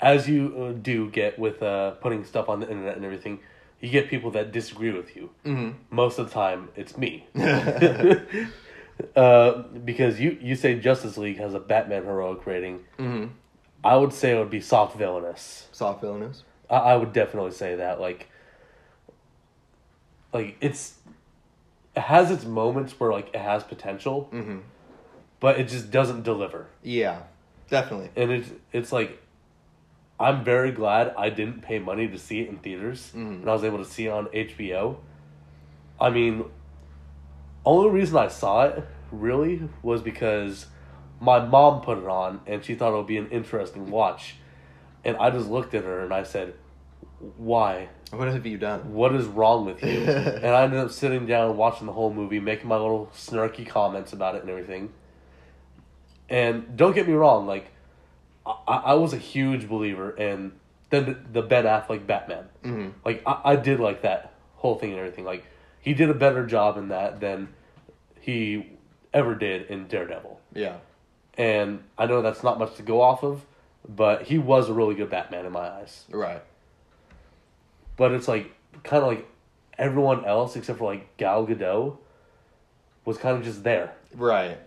A: as you uh, do get with uh, putting stuff on the internet and everything, you get people that disagree with you.
B: Mm-hmm.
A: Most of the time, it's me. uh, because you, you say Justice League has a Batman heroic rating.
B: Mm-hmm.
A: I would say it would be soft villainous.
B: Soft villainous.
A: I, I would definitely say that. Like, like it's it has its moments where like it has potential,
B: Mm-hmm.
A: but it just doesn't deliver.
B: Yeah, definitely.
A: And it's it's like I'm very glad I didn't pay money to see it in theaters
B: Mhm.
A: and I was able to see it on HBO. I mean, only reason I saw it really was because my mom put it on and she thought it would be an interesting watch. And I just looked at her and I said, "Why?
B: What have you done?
A: What is wrong with you?" and I ended up sitting down watching the whole movie, making my little snarky comments about it and everything. And don't get me wrong, like I, I was a huge believer in the the Ben Affleck Batman.
B: Mm-hmm.
A: Like I, I did like that whole thing and everything. Like he did a better job in that than he ever did in Daredevil.
B: Yeah.
A: And I know that's not much to go off of, but he was a really good Batman in my eyes.
B: Right.
A: But it's like kind of like everyone else except for like Gal Gadot was kind of just there.
B: Right.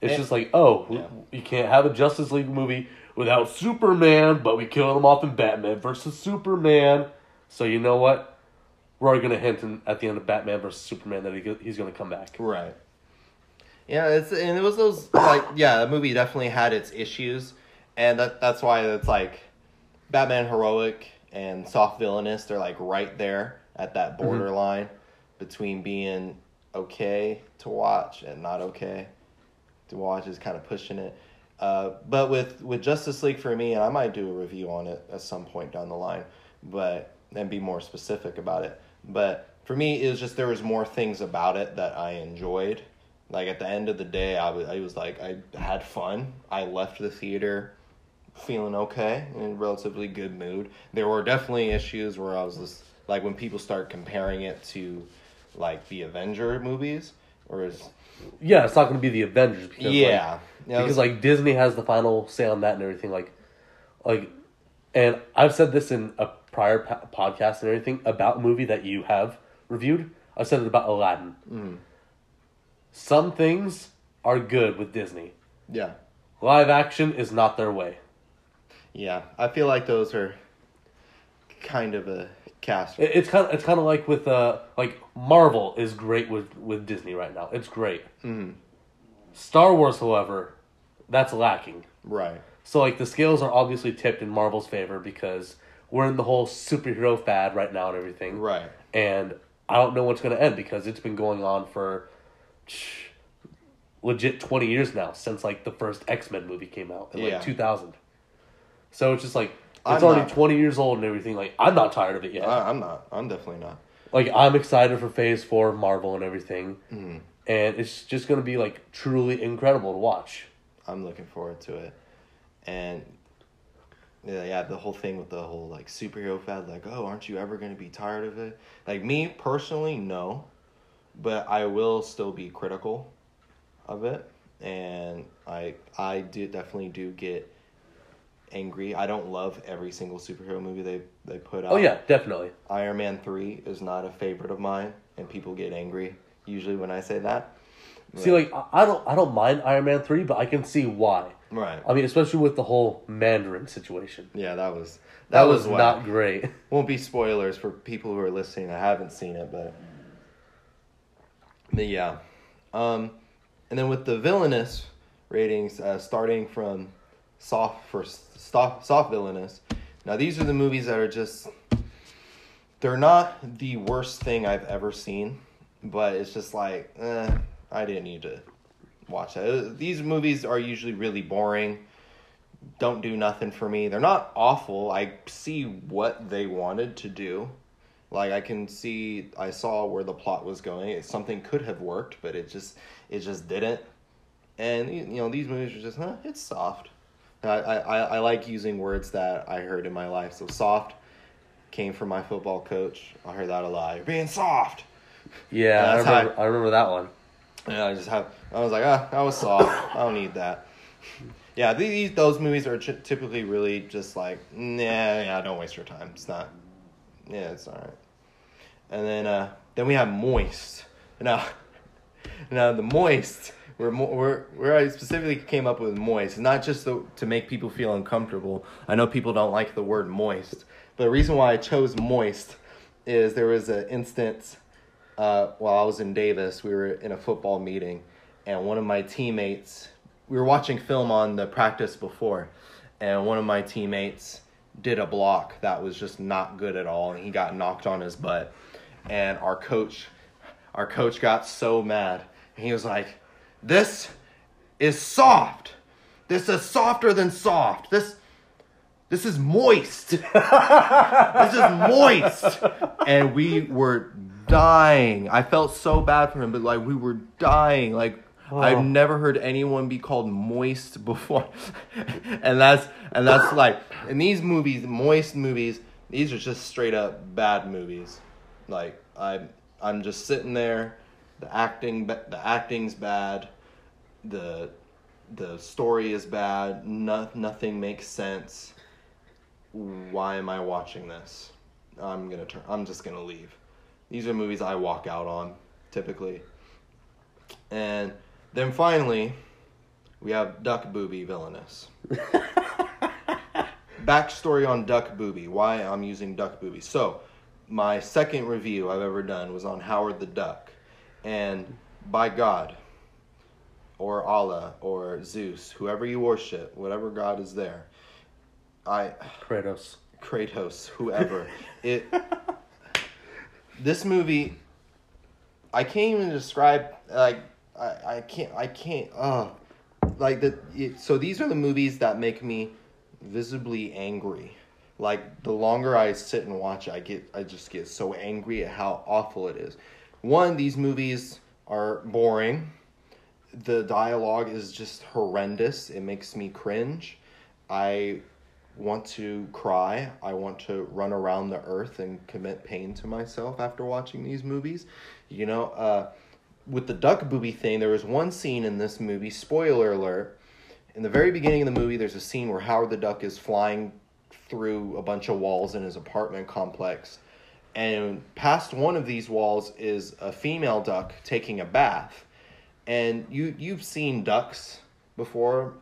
A: It's
B: And-
A: just like, oh,
B: Yeah.
A: you can't have a Justice League movie without Superman, but we killed him off in Batman versus Superman. So you know what? We're already gonna hint in, at the end of Batman versus Superman that he, he's gonna come back.
B: Right. Yeah, it's and it was those like yeah, the movie definitely had its issues, and that that's why it's like Batman heroic and soft villainous. They're like right there at that borderline between being okay to watch and not okay to watch is kind of pushing it. Uh, but with with Justice League for me, and I might do a review on it at some point down the line, but and be more specific about it. But for me, it was just there was more things about it that I enjoyed. Like at the end of the day, I was I was like I had fun. I left the theater feeling okay in relatively good mood. There were definitely issues where I was just like when people start comparing it to like the Avenger movies, or is
A: Yeah, it's not gonna be the Avengers because
B: yeah,
A: like,
B: Yeah,
A: because
B: was-
A: like Disney has the final say on that and everything. Like, like, and I've said this in a prior po- podcast and everything about a movie that you have reviewed. I said it about Aladdin.
B: Mhm.
A: Some things are good with Disney.
B: yeah,
A: Live action is not their way.
B: Yeah. I feel like those are kind of a cast.
A: It- It's kind of it's kind of like with uh like Marvel is great with with Disney right now. It's great.
B: Mhm.
A: Star Wars, however, that's lacking.
B: Right.
A: So like the scales are obviously tipped in Marvel's favor because we're in the whole superhero fad right now and everything.
B: Right.
A: And I don't know what's going to end because it's been going on for legit 20 years now since like the first X-Men movie came out in
B: Yeah.
A: like 2000. So it's just like it's
B: I'm
A: already
B: not-
A: 20 years old and everything like I'm not tired of it yet.
B: I, I'm not. I'm definitely not.
A: like I'm excited for Phase 4 of Marvel and everything.
B: Mhm.
A: And it's just going to be like truly incredible to watch.
B: I'm looking forward to it, and yeah, yeah, the whole thing with the whole like superhero fad, like, oh, aren't you ever gonna be tired of it? Like me personally, no, but I will still be critical of it, and I I do definitely do get angry. I don't love every single superhero movie they they put out.
A: Oh yeah, definitely.
B: Iron Man three is not a favorite of mine, and people get angry usually when I say that.
A: See, like I- don't I don't mind Iron Man three, but I can see why.
B: Right.
A: I mean, especially with the whole Mandarin situation.
B: Yeah, that was
A: That, was,
B: why-
A: not great.
B: Won't be spoilers for people who are listening. I haven't seen it, but, but yeah. Um, and then with the villainous ratings, uh, starting from soft for soft, soft villainous. Now these are the movies that are just they're not the worst thing I've ever seen, but it's just like eh, I didn't need to watch that. Uh, These movies are usually really boring don't do nothing for me. They're not awful. I see what they wanted to do. Like I can see I saw where the plot was going. Something could have worked, but it just it just didn't. And you know, these movies are just, huh, it's soft. I, I, I like using words that I heard in my life. So soft came from my football coach. I heard that a lot. You're being soft.
A: Yeah, I remember. I, remember that one.
B: And I just have, I was like, ah, that was soft. I don't need that. Yeah, these those movies are ch- typically really just like, nah, yeah, don't waste your time. It's not, yeah, it's all right. And then, uh, then we have moist. Now, now the moist, where mo- where where I specifically came up with moist, not just to make people feel uncomfortable. I know people don't like the word moist, but the reason why I chose moist is there was an instance uh, while I was in Davis, we were in a football meeting, and one of my teammates, we were watching film on the practice before, and one of my teammates did a block that was just not good at all, and he got knocked on his butt, and our coach, our coach got so mad, and he was like, "This is soft. This is softer than soft. This." This is moist. this is moist. And we were dying. I felt so bad for him, but like we were dying. Like
A: Oh.
B: I've never heard anyone be called moist before. and that's and that's like in these movies, moist movies, these are just straight up bad movies. Like I'm, I'm just sitting there, the acting the acting's bad, the the story is bad, no, nothing makes sense why am I watching this? I'm gonna turn. I'm just gonna leave. These are movies I walk out on typically. And then finally, we have Duck Booby Villainous. Backstory on Duck Booby. Why I'm using Duck Booby. So, my second review I've ever done was on Howard the Duck, and by God, or Allah, or Zeus, whoever you worship, whatever God is there, I
A: Kratos.
B: Kratos, whoever. it this movie I can't even describe like I, I can't I can't uh like the it, so these are the movies that make me visibly angry. Like the longer I sit and watch, I get I just get so angry at how awful it is. One, these movies are boring. The dialogue is just horrendous. It makes me cringe. I want to cry. I want to run around the earth and commit pain to myself after watching these movies. You know, uh, with the duck booby thing, there was one scene in this movie, spoiler alert. In the very beginning of the movie, there's a scene where Howard the Duck is flying through a bunch of walls in his apartment complex. And past one of these walls is a female duck taking a bath. And you you've seen ducks before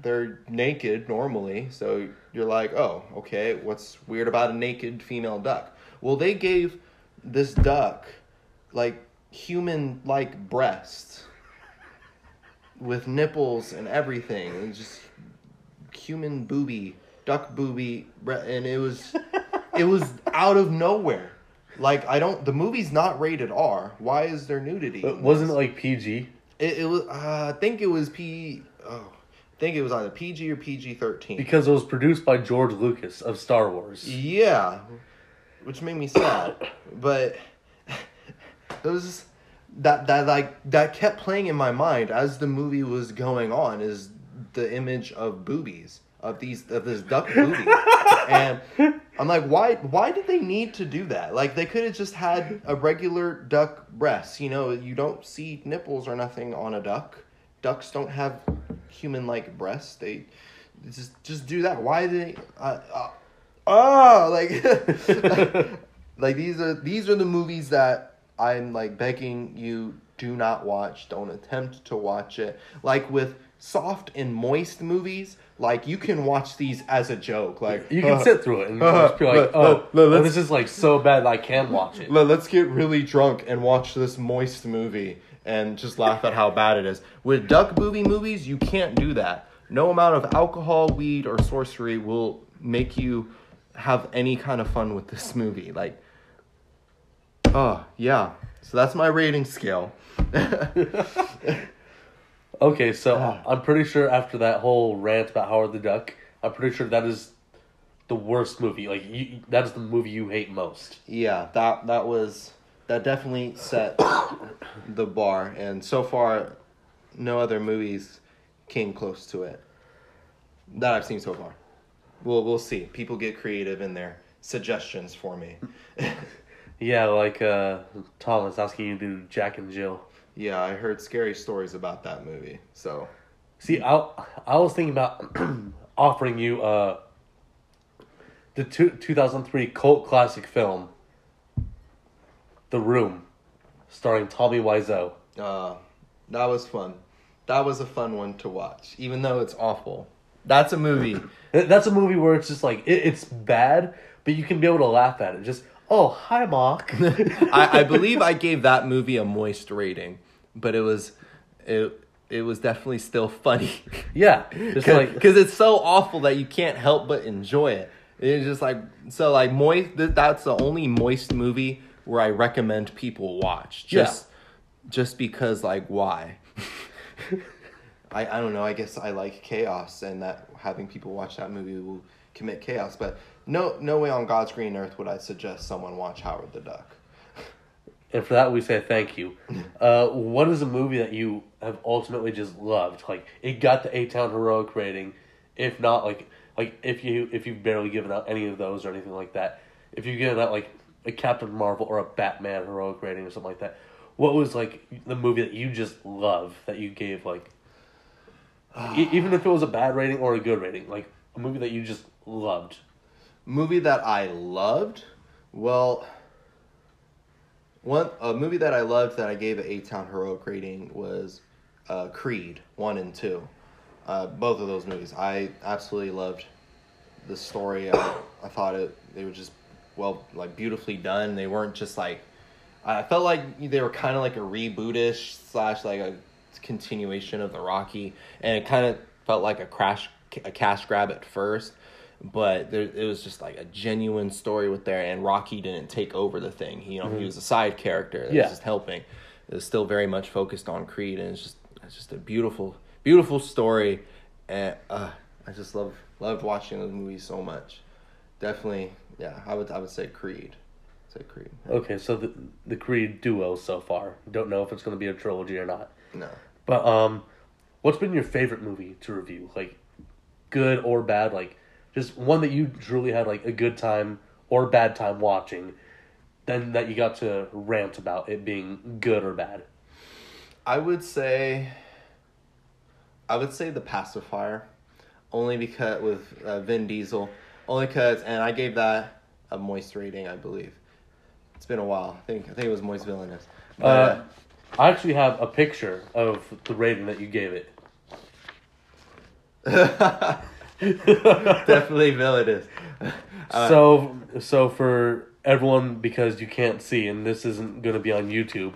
B: they're naked normally, so you're like, oh, okay, what's weird about a naked female duck? Well, they gave this duck like human like breasts with nipples and everything, and just human booby, duck booby, and it was it was out of nowhere. Like I don't, the movie's not rated R. Why is there nudity?
A: But wasn't it like PG?
B: It, it was. Uh, I think it was P. Oh, I think it was either PG or PG thirteen.
A: Because it was produced by George Lucas of Star Wars.
B: Yeah, which made me sad, but it was that that like that kept playing in my mind as the movie was going on. Is the image of boobies of these of this duck movie. and I'm like, why why did they need to do that? Like they could have just had a regular duck breast. You know, you don't see nipples or nothing on a duck. Ducks don't have human like breasts. They just just do that. Why they? Uh, uh, oh, like like these are these are the movies that I'm like begging you do not watch. Don't attempt to watch it. Like with soft and moist movies, like you can watch these as a joke. Like
A: You can
B: uh,
A: sit through it and
B: uh,
A: just be like,
B: let-
A: oh,
B: let- let-
A: oh, this is like so bad I can watch it.
B: let- let's get really drunk and watch this moist movie and just laugh at how bad it is. With duck booby movies, you can't do that. No amount of alcohol, weed, or sorcery will make you have any kind of fun with this movie. Like, oh, yeah. So that's my rating scale.
A: Okay, so
B: Ah.
A: I'm pretty sure after that whole rant about Howard the Duck, I'm pretty sure that is the worst movie. Like you, that is the movie you hate most.
B: yeah, that that was that definitely set the bar, and so far, no other movies came close to it that I've seen so far. We'll we'll see. People get creative in their suggestions for me.
A: Yeah, like uh, Thomas asking you to do Jack and Jill.
B: Yeah, I heard scary stories about that movie. So
A: See, I I was thinking about offering you uh the two, 2003 cult classic film, The Room, starring Tommy Wiseau.
B: uh, that was fun. That was a fun one to watch, even though it's awful. That's a movie.
A: That's a movie where it's just like it, it's bad, but you can be able to laugh at it. Just oh hi, Mark.
B: I, I believe I gave that movie a moist rating, but it was it it was definitely still funny.
A: yeah, just like
B: because it's so awful that you can't help but enjoy it. It's just like so like moist. Th- that's the only moist movie where I recommend people watch.
A: Yeah.
B: Just just because like why. I, I don't know. I guess I like chaos, and that having people watch that movie will commit chaos. But no, no way on God's green earth would I suggest someone watch Howard the Duck.
A: And for that, we say thank you. Uh, what is a movie that you have ultimately just loved? Like it got the A Town heroic rating. If not, like like if you if you've barely given out any of those or anything like that, if you've given out like a Captain Marvel or a Batman heroic rating or something like that, what was like the movie that you just love that you gave like, e- even if it was a bad rating or a good rating, like a movie that you just loved.
B: Movie that I loved, well, one a movie that I loved that I gave an A Town heroic rating was uh, Creed one and two. Uh, both of those movies, I absolutely loved the story. I, I thought it they were just well like beautifully done. They weren't just like I felt like they were kind of like a rebootish slash like a continuation of the Rocky, and it kind of felt like a crash a cash grab at first, but there it was just like a genuine story with there, and Rocky didn't take over the thing. You know, he was a side character that
A: Yeah.
B: was just helping. It was still very much focused on Creed, and it's just it's just a beautiful beautiful story, and uh, I just love loved watching those movies so much. Definitely, yeah, I would I would say Creed. Say Creed.
A: Okay, so the the Creed duo so far. Don't know if it's going to be a trilogy or not.
B: No.
A: But um, what's been your favorite movie to review? Like, good or bad? Like, just one that you truly had like a good time or bad time watching, then that you got to rant about it being good or bad.
B: I would say. I would say the pacifier, only because with uh, Vin Diesel, only because and I gave that a moist rating, I believe. It's been a while. I think I think it was moist villainous. But,
A: Uh, I actually have a picture of the rating that you gave it.
B: definitely villainous. Uh,
A: so so for everyone because you can't see and this isn't going to be on YouTube.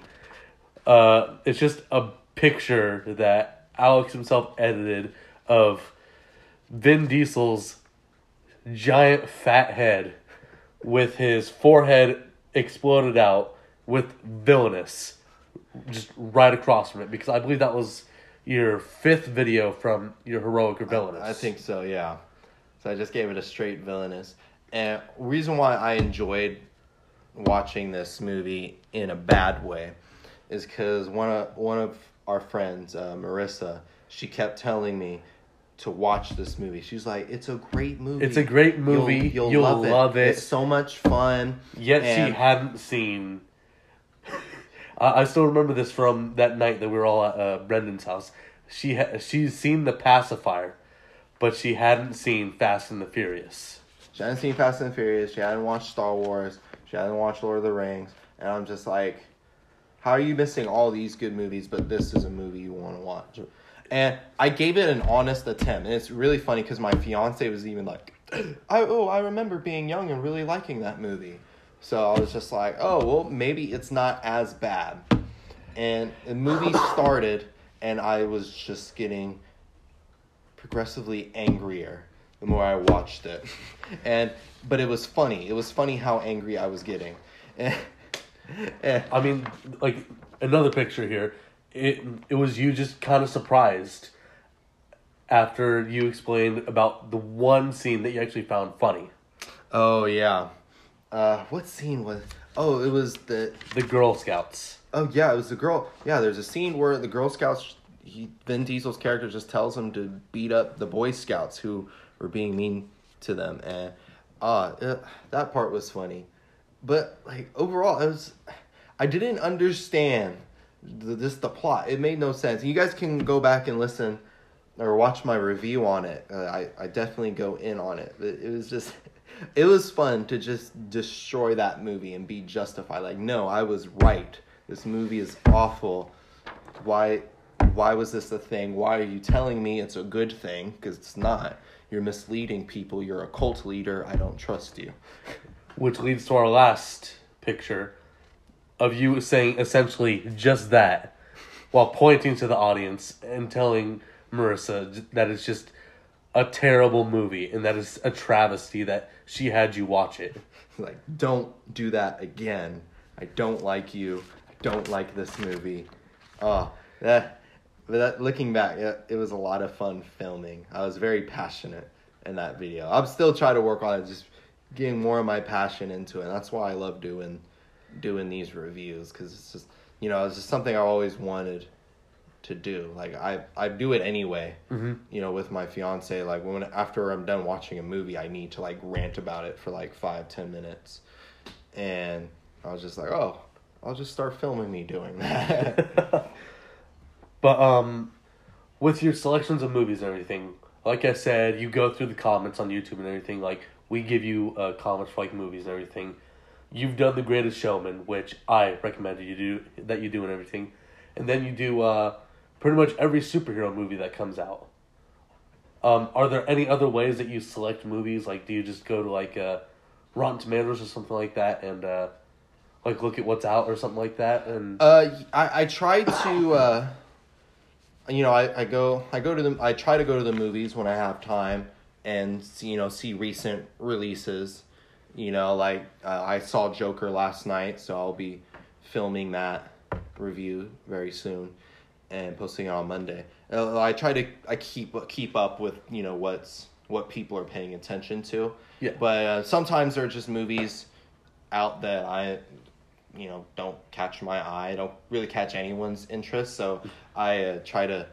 A: Uh it's just a picture that Alex himself edited of Vin Diesel's giant fat head with his forehead exploded out with villainous just right across from it because I believe that was your fifth video from your heroic or villainous.
B: I think so, yeah. So I just gave it a straight villainous. And reason why I enjoyed watching this movie in a bad way is because one of one of our friends, uh, Marissa, she kept telling me to watch this movie. She's like, "It's a great movie.
A: It's a great movie. You'll love it."
B: It's so much fun."
A: Yet
B: And-
A: she hadn't seen. I I still remember this from that night that we were all at uh, Brendan's house. She ha- she's seen the pacifier, but she hadn't seen Fast and the Furious.
B: She hadn't seen Fast and the Furious. She hadn't watched Star Wars. She hadn't watched Lord of the Rings. And I'm just like, how are you missing all these good movies, but this is a movie you want to watch? And I gave it an honest attempt. And it's really funny because my fiance was even like, I, oh, I remember being young and really liking that movie. So I was just like, oh, well, maybe it's not as bad. And the movie started, and I was just getting progressively angrier the more I watched it. And but it was funny. It was funny how angry I was getting. And,
A: I mean, like another picture here. It it was you just kind of surprised after you explained about the one scene that you actually found funny.
B: oh yeah. Uh what scene was Oh, it was the
A: The Girl Scouts.
B: Oh yeah, it was the girl. Yeah, there's a scene where the Girl Scouts he Vin Diesel's character just tells him to beat up the Boy Scouts who were being mean to them and uh, uh that part was funny. But like overall it was I didn't understand the, just the plot. It made no sense. You guys can go back and listen or watch my review on it. Uh, I I definitely go in on it. But it was just it was fun to just destroy that movie and be justified. Like no, I was right. This movie is awful. Why why was this a thing? Why are you telling me it's a good thing? Because it's not. You're misleading people. You're a cult leader. I don't trust you.
A: Which leads to our last picture of you saying essentially just that while pointing to the audience and telling Marissa that it's just a terrible movie and that is a travesty that she had you watch it.
B: like, don't do that again. I don't like you. I don't like this movie. Oh, that. That, looking back, it, it was a lot of fun filming. I was very passionate in that video. I'm still trying to work on it, just getting more of my passion into it. And that's why I love doing doing these reviews because it's just you know it's just something I always wanted to do. Like I I do it anyway.
A: Mm-hmm.
B: You know, with my fiance, like when after I'm done watching a movie, I need to like rant about it for like five ten minutes, and I was just like, oh, I'll just start filming me doing that.
A: But um, with your selections of movies and everything, like I said, you go through the comments on YouTube and everything. Like we give you uh, comments for like movies and everything. You've done The Greatest Showman, which I recommend you do that you do and everything, and then you do uh, pretty much every superhero movie that comes out. Um, are there any other ways that you select movies? Like, do you just go to like uh, Rotten Tomatoes or something like that and uh, like look at what's out or something like that? And
B: Uh, I I try to uh, you know, I, I go I go to the I try to go to the movies when I have time and see, you know see recent releases. You know, like uh, I saw Joker last night, so I'll be filming that review very soon and posting it on Monday. Uh, I try to I keep keep up with you know what's what people are paying attention to.
A: Yeah.
B: But uh, sometimes there are just movies out that I you know don't catch my eye don't really catch anyone's interest so i uh, try to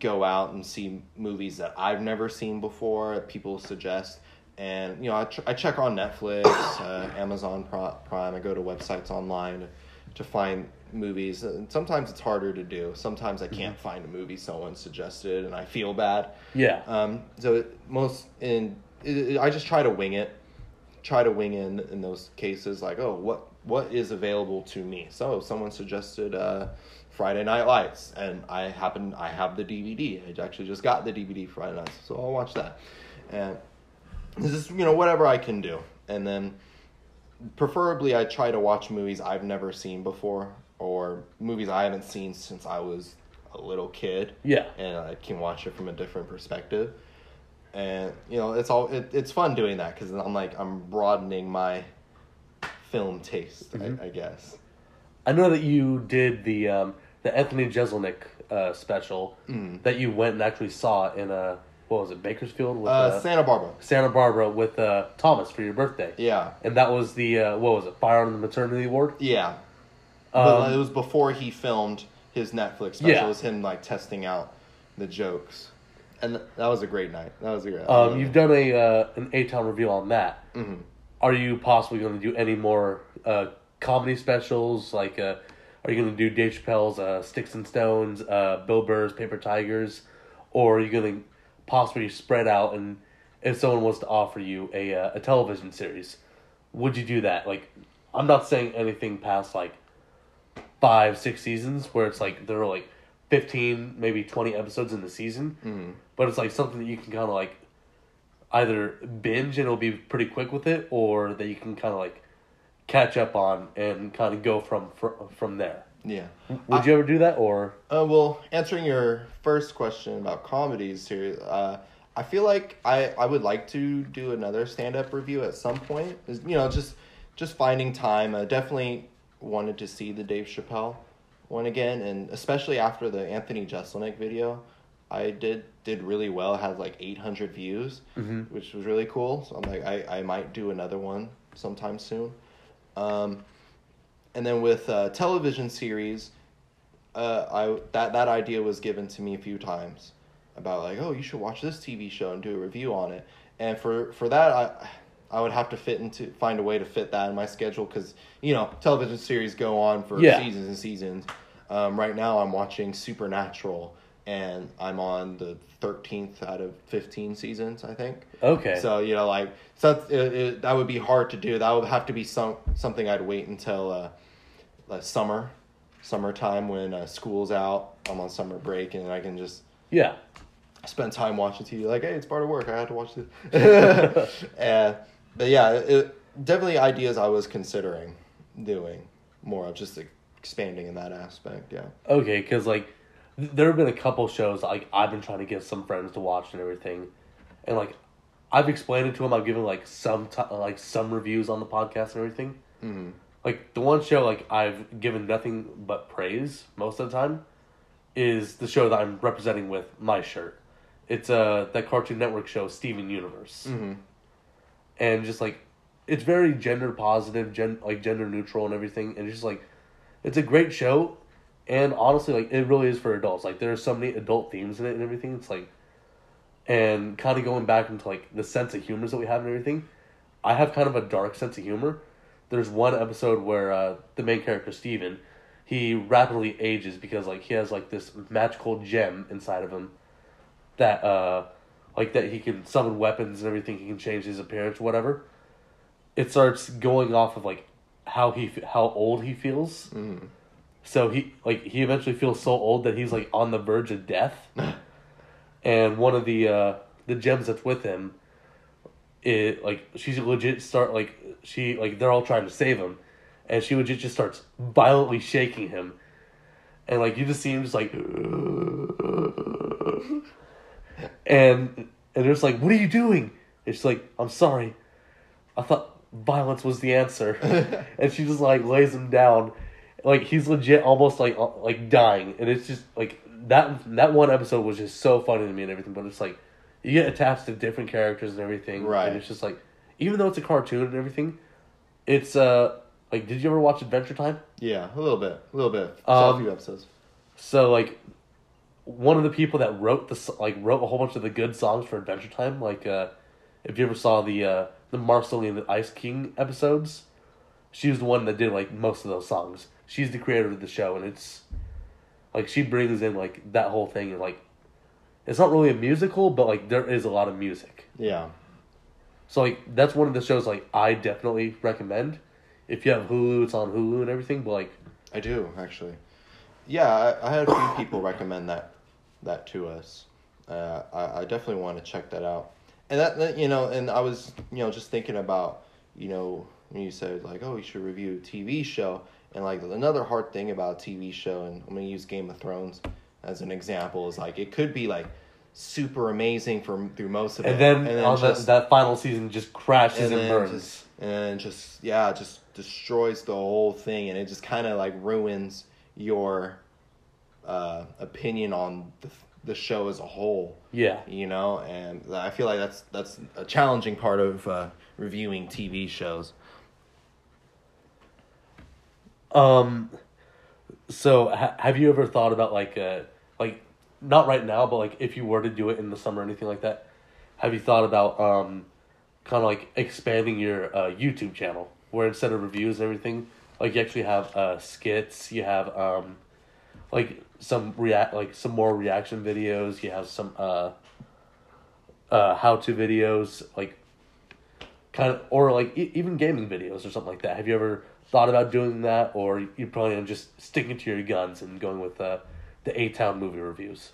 B: go out and see movies that i've never seen before people suggest and you know i, tr- I check on netflix uh, amazon prime i go to websites online to, to find movies and sometimes it's harder to do. Sometimes i can't find a movie someone suggested and i feel bad.
A: Yeah,
B: um, so it, most in it, it- I just try to wing it, try to wing in in those cases like oh what what is available to me. So someone suggested uh, Friday Night Lights, and I happen I have the DVD. I actually just got the DVD Friday Night, so I'll watch that. And this is you know whatever I can do, and then preferably I try to watch movies I've never seen before or movies I haven't seen since I was a little kid
A: yeah.
B: and I can watch it from a different perspective. And you know, it's all it, it's fun doing that because I'm like I'm broadening my film taste,
A: Mhm.
B: I, I guess.
A: I know that you did the um, the Anthony Jeselnik uh, special
B: Mm.
A: that you went and actually saw in a what was it Bakersfield with
B: Uh,
A: uh,
B: Santa Barbara.
A: Santa Barbara with uh, Thomas for your birthday,
B: Yeah,
A: and that was the uh, what was it Fire on the Maternity Ward?
B: yeah. But
A: Um,
B: it was before he filmed his Netflix special.
A: Yeah.
B: It was him like testing out the jokes, and th- that was a great night. That was a great.
A: um, you've done a uh, an A Town review on that.
B: hmm
A: Are you possibly going to do any more uh, comedy specials? Like, uh, are you going to do Dave Chappelle's uh, Sticks and Stones, uh, Bill Burr's Paper Tigers, or are you going to possibly spread out and if someone was to offer you a uh, a television series, would you do that? Like, I'm not saying anything past like five, six seasons where it's like there are like fifteen, maybe twenty episodes in the season,
B: Mm-hmm.
A: but it's like something that you can kind of like either binge and it'll be pretty quick with it, or that you can kind of like catch up on and kind of go from from, from there.
B: Yeah.
A: Would you ever do that, or
B: Uh, well, answering your first question about comedies here, uh, I feel like I, I would like to do another stand up review at some point. Is you know just just finding time. I definitely wanted to see the Dave Chappelle one again, and especially after the Anthony Jeselnik video, I did did really well. Had like eight hundred views, which was really cool. So I'm like I, I might do another one sometime soon. Um, and then with uh, television series, uh, I that that idea was given to me a few times about like, oh, you should watch this TV show and do a review on it. And for for that, I I would have to fit into find a way to fit that in my schedule because you know television series go on for
A: Yeah.
B: seasons and seasons. Um, right now, I'm watching Supernatural, and I'm on the thirteenth out of fifteen seasons, I think.
A: okay?
B: So you know, like so it, it, that would be hard to do. That would have to be some something I'd wait until uh, like summer, summertime when uh, school's out. I'm on summer break and I can just
A: yeah,
B: spend time watching TV. Like, hey, it's part of work. I had to watch this. uh, but yeah, it, definitely ideas I was considering doing more of just expanding in that aspect. Yeah.
A: okay, because like there have been a couple shows like I've been trying to get some friends to watch and everything, and like I've explained it to them. I've given like some t- like some reviews on the podcast and everything.
B: hmm
A: Like the one show like I've given nothing but praise most of the time is the show that I'm representing with my shirt. It's uh that Cartoon Network show Steven Universe.
B: hmm
A: and just like it's very gender positive, gen like gender neutral and everything, and it's just like it's a great show, and honestly, like it really is for adults. Like there's so many adult themes in it and everything. It's like, and kind of going back into like the sense of humors that we have and everything. I have kind of a dark sense of humor. There's one episode where uh, the main character Steven, he rapidly ages because like he has like this magical gem inside of him that uh like that he can summon weapons and everything he can change his appearance whatever it starts going off of like how he how old he feels.
B: Hmm
A: so he like he eventually feels so old that he's like on the verge of death. And one of the uh the gems that's with him it like she's legit start like she like they're all trying to save him. And she legit just starts violently shaking him. And like you just see him just like and and it's like what are you doing? And she's like i'm sorry. I thought violence was the answer. And she just like lays him down. Like he's legit almost like uh, like dying. And it's just like that that one episode was just so funny to me and everything but it's like you get attached to different characters and everything.
B: Right.
A: and it's just like even though it's a cartoon and everything it's uh like did you ever watch adventure time?
B: Yeah, a little bit, a little bit.
A: Um,
B: a few episodes.
A: so like one of the people that wrote the like wrote a whole bunch of the good songs for Adventure Time, like uh, if you ever saw the uh, the Marceline and the Ice King episodes, she was the one that did like most of those songs. She's the creator of the show, and it's like she brings in like that whole thing, and like it's not really a musical, but like there is a lot of music.
B: Yeah.
A: So like that's one of the shows like I definitely recommend. If you have Hulu, it's on Hulu and everything. But like
B: I do actually. Yeah, I, I had a few people recommend that that to us. Uh, I, I definitely want to check that out. And that, that you know, and I was you know just thinking about you know when you said like oh you should review a TV show and like another hard thing about a TV show and I'm gonna use Game of Thrones as an example is like it could be like super amazing for through most of it.
A: and
B: it
A: then, on
B: just-
A: that that final season just crashes and,
B: then
A: burns.
B: Just, and just yeah, just destroys the whole thing, and it just kind of like ruins your uh, opinion on the the show as a whole.
A: yeah.
B: You know, and I feel like that's that's a challenging part of uh, reviewing TV shows.
A: Um, so ha- have you ever thought about like uh like not right now, but like if you were to do it in the summer or anything like that, have you thought about um kind of like expanding your uh, YouTube channel where instead of reviews and everything, like you actually have uh skits, you have um like some react like some more reaction videos, you have some uh uh, how to videos, like kind of, or like e- even gaming videos or something like that. Have you ever thought about doing that, or you probably just sticking to your guns and going with uh, the A Town movie reviews?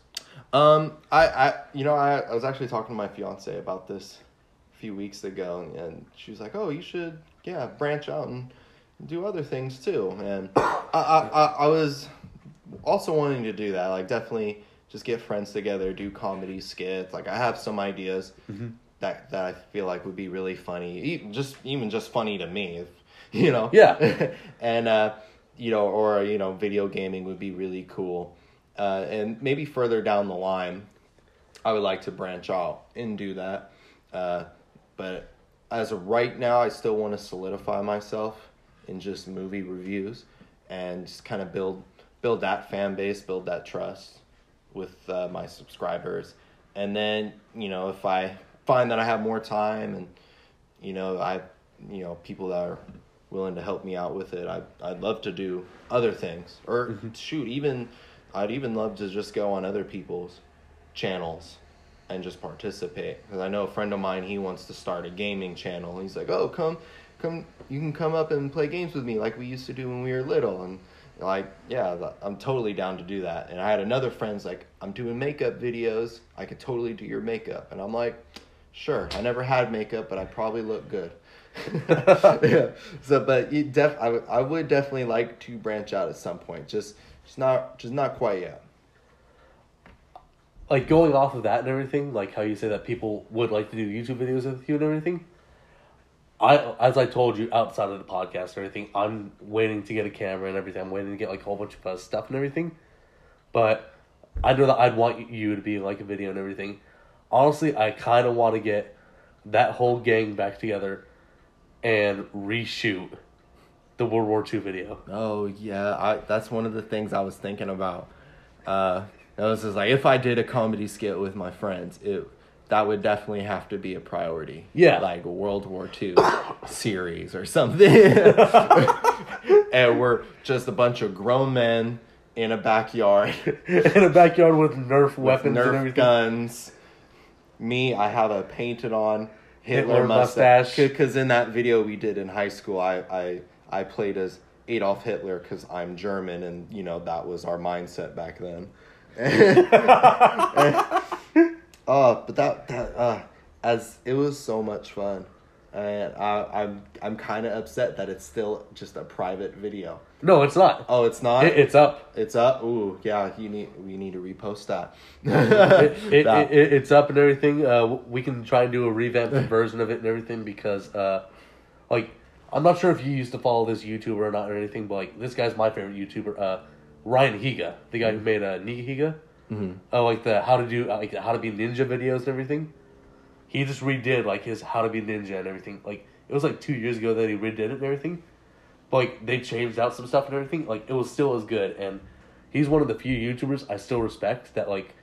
B: Um, I, I, you know, I, I was actually talking to my fiance about this a few weeks ago, and, and she was like, "Oh, you should, yeah, branch out and do other things too." And I, I, I, I was also wanting to do that, like definitely just get friends together, do comedy skits. Like I have some ideas that that I feel like would be really funny, even just even just funny to me, if, you know.
A: Yeah.
B: and uh, you know, or you know, video gaming would be really cool. Uh, and maybe further down the line, I would like to branch out and do that. Uh, but as of right now, I still want to solidify myself in just movie reviews and just kind of build build that fan base, build that trust with uh, my subscribers. And then, you know, if I find that I have more time and you know, I you know, people that are willing to help me out with it, I I'd love to do other things. Or shoot, even I'd even love to just go on other people's channels and just participate because I know a friend of mine he wants to start a gaming channel. He's like, "Oh, come come you can come up and play games with me like we used to do when we were little." And like, yeah, I'm totally down to do that. And I had another friend's like, "I'm doing makeup videos. I could totally do your makeup." And I'm like, "Sure. I never had makeup, but I probably look good." yeah. So, but you def I would I would definitely like to branch out at some point. Just just not just not quite yet.
A: like going off of that and everything, like how you say that people would like to do YouTube videos with you and everything. I, as I told you outside of the podcast and everything, I'm waiting to get a camera and everything. I'm waiting to get like a whole bunch of uh, stuff and everything. But I know that I'd want you to be like a video and everything. Honestly, I kind of want to get that whole gang back together and reshoot the World War II video.
B: Oh yeah, I that's one of the things I was thinking about. Uh, I was just like, if I did a comedy skit with my friends, it that would definitely have to be a priority.
A: Yeah.
B: like a World War II series or something. and we're just a bunch of grown men in a backyard
A: in a backyard with Nerf
B: with
A: weapons and
B: Nerf
A: everything.
B: guns. Me, I have a painted on Hitler,
A: Hitler
B: mustache.
A: mustache.
B: Because in that video we did in high school, I I, I played as Adolf Hitler because I'm German, and you know that was our mindset back then. oh, but that that uh, as it was so much fun, and I, I'm I'm kind of upset that it's still just a private video.
A: No, it's not.
B: Oh, it's not.
A: It, it's up.
B: It's up. Ooh, yeah. You need. We need to repost that.
A: it, it,
B: That-
A: it, it's up and everything. Uh, we can try and do a revamped version of it and everything because, uh, like, I'm not sure if you used to follow this YouTuber or not or anything, but like this guy's my favorite YouTuber, uh, Ryan Higa, the guy who made uh, Niga
B: Mhm.
A: Oh, like the how to do uh, like how to be ninja videos and everything. He just redid like his how to be ninja and everything. Like it was like two years ago that he redid it and everything. But like they changed out some stuff and everything. Like it was still as good and he's one of the few YouTubers I still respect that like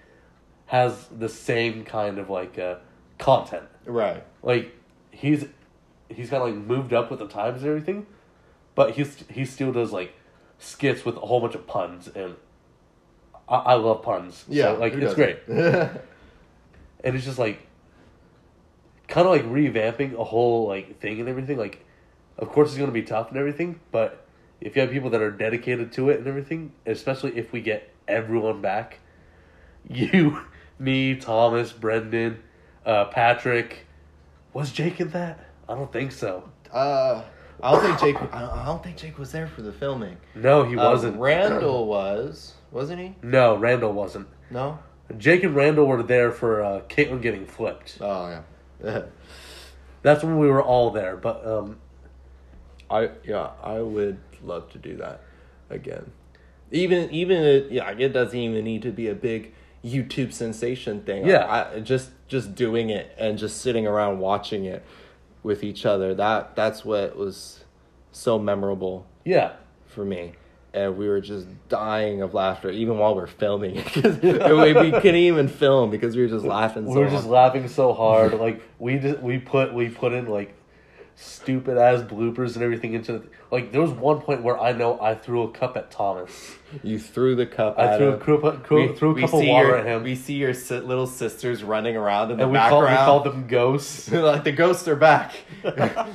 A: has the same kind of like uh, content.
B: Right.
A: Like he's he's kind of like moved up with the times and everything, but he's he still does like skits with a whole bunch of puns and I, I love puns.
B: Yeah.
A: so, like it's
B: doesn't?
A: great and it's just like kind of like revamping a whole like thing and everything like of course it's going to be tough and everything but if you have people that are dedicated to it and everything especially if we get everyone back you me thomas brendan uh, patrick was jake in that i don't think so
B: uh, I don't think Jake. I don't, I don't think Jake was there for the filming.
A: no he
B: Uh,
A: wasn't
B: Randall was, wasn't he?
A: no randall wasn't
B: No.
A: jake and randall were there for uh, caitlin getting flipped
B: Oh yeah.
A: that's when we were all there but um
B: I yeah, I would love to do that again. Even even it, yeah, it doesn't even need to be a big YouTube sensation thing.
A: Yeah.
B: I, just just doing it and just sitting around watching it with each other. That that's what was so memorable
A: yeah
B: for me. And we were just dying of laughter, even while we are filming. Because we, we couldn't even film because we were just laughing.
A: we
B: so
A: were just
B: hard.
A: laughing so hard like we just we put we put in like stupid ass bloopers and everything into the, like there was one point where I know I threw a cup at Thomas.
B: You threw the cup.
A: I
B: at
A: threw a,
B: him.
A: cup, threw, threw a cup of water
B: your,
A: at him,
B: We see your si- little sisters running around in the
A: we
B: background.
A: we called them ghosts.
B: like the ghosts are back.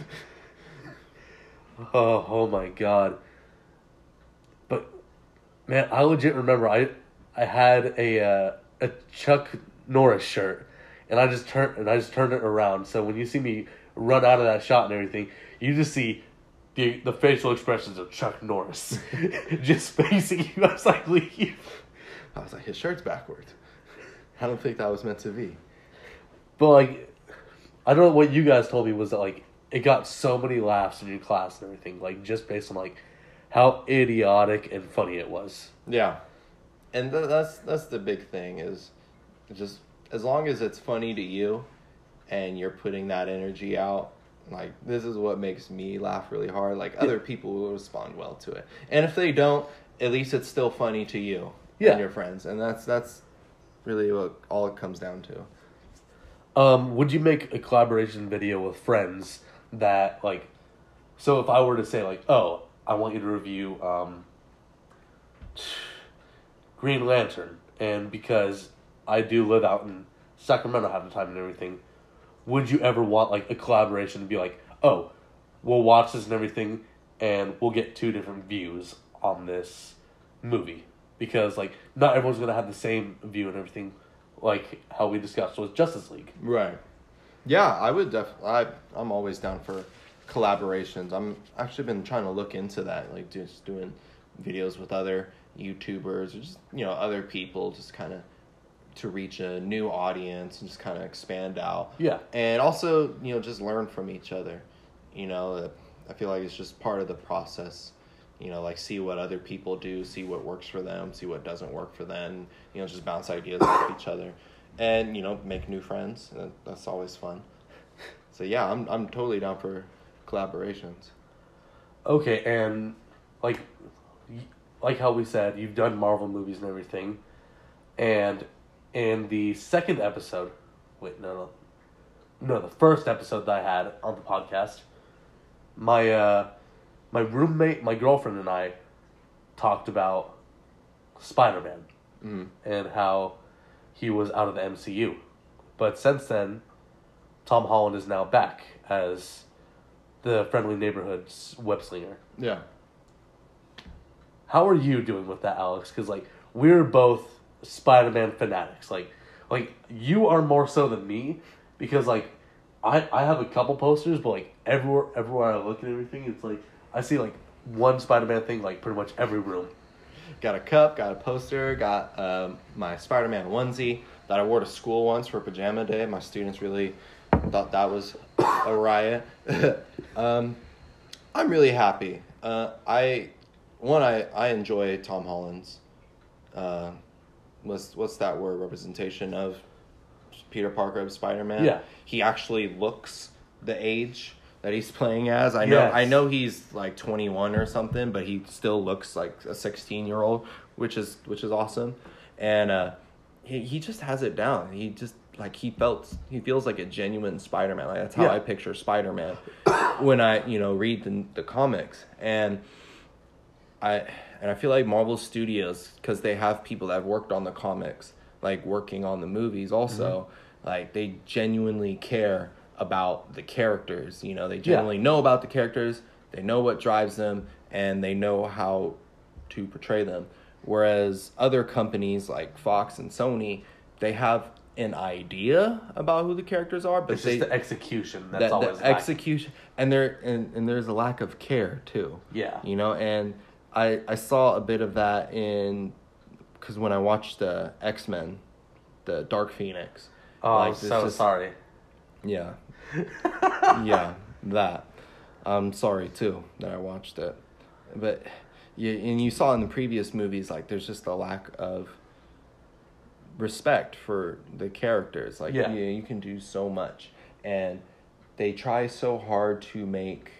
A: Oh, oh my god. Man, I legit remember I I had a uh, a Chuck Norris shirt and I just turned and I just turned it around. So when you see me run out of that shot and everything, you just see the the facial expressions of Chuck Norris just facing you. I was like, leave.
B: I was like, his shirt's backwards. I don't think that was meant to be.
A: But like, I don't know what you guys told me was that like it got so many laughs in your class and everything, like just based on like how idiotic and funny it was.
B: Yeah, and th- that's that's the big thing is just as long as it's funny to you, and you're putting that energy out. Like this is what makes me laugh really hard. Like other people will respond well to it, and if they don't, at least it's still funny to you
A: Yeah.
B: and your friends, and that's that's really what all it comes down to.
A: Um, would you make a collaboration video with friends that like so if I were to say like, oh, I want you to review um Green Lantern and because I do live out in Sacramento half the time and everything, would you ever want like a collaboration to be like, oh, we'll watch this and everything and we'll get two different views on this movie? Because like not everyone's gonna have the same view and everything like how we discussed with Justice League.
B: Right. Yeah, I would definitely. I'm always down for collaborations. I'm actually been trying to look into that, like just doing videos with other YouTubers or just you know other people, just kind of to reach a new audience and just kind of expand out.
A: Yeah.
B: And also, you know, just learn from each other. You know, uh, I feel like it's just part of the process. You know, like see what other people do, see what works for them, see what doesn't work for them. You know, just bounce ideas off each other, and you know, make new friends. That's always fun. So yeah, I'm I'm totally down for collaborations.
A: Okay, and like like how we said, you've done Marvel movies and everything. And in the second episode, wait, no, no. No, the first episode that I had on the podcast, my uh my roommate, my girlfriend and I talked about Spider-Man
B: Mm.
A: and how he was out of the MCU. But since then, Tom Holland is now back as the Friendly Neighborhood's web slinger.
B: Yeah.
A: How are you doing with that, Alex? Because like we're both Spider-Man fanatics. Like, like you are more so than me because like I I have a couple posters, but like everywhere everywhere I look at everything, it's like I see like one Spider-Man thing like pretty much every room.
B: Got a cup, got a poster, got um, my Spider Man onesie that I wore to school once for pajama day. My students really thought that was a riot. um, I'm really happy. Uh, I one I, I enjoy Tom Holland's uh, what's what's that word representation of Peter Parker of Spider Man.
A: Yeah.
B: he actually looks the age that he's playing as. I know
A: Yes.
B: I know he's like 21 or something, but he still looks like a 16 year old, which is which is awesome. And uh, he he just has it down. He just like he felt he feels like a genuine Spider Man. Like that's how
A: Yeah.
B: I picture Spider Man when I you know read the the comics and. I and I feel like Marvel Studios because they have people that have worked on the comics, like working on the movies also, mm-hmm. like they genuinely care about the characters. You know, they genuinely know about the characters. They know what drives them, and they know how to portray them. Whereas other companies like Fox and Sony, they have an idea about who the characters are, but
A: It's
B: they
A: just the execution that's
B: that, the
A: always lacking.
B: execution and there and, and there's a lack of care too
A: Yeah.
B: you know and i i saw a bit of that in because when i watched the x-men the dark phoenix
A: Oh,
B: like,
A: I'm so
B: just-
A: sorry.
B: yeah yeah that i'm sorry too that i watched it but yeah and you saw in the previous movies like there's just a lack of respect for the characters like
A: Yeah.
B: you, you can do so much and they try so hard to make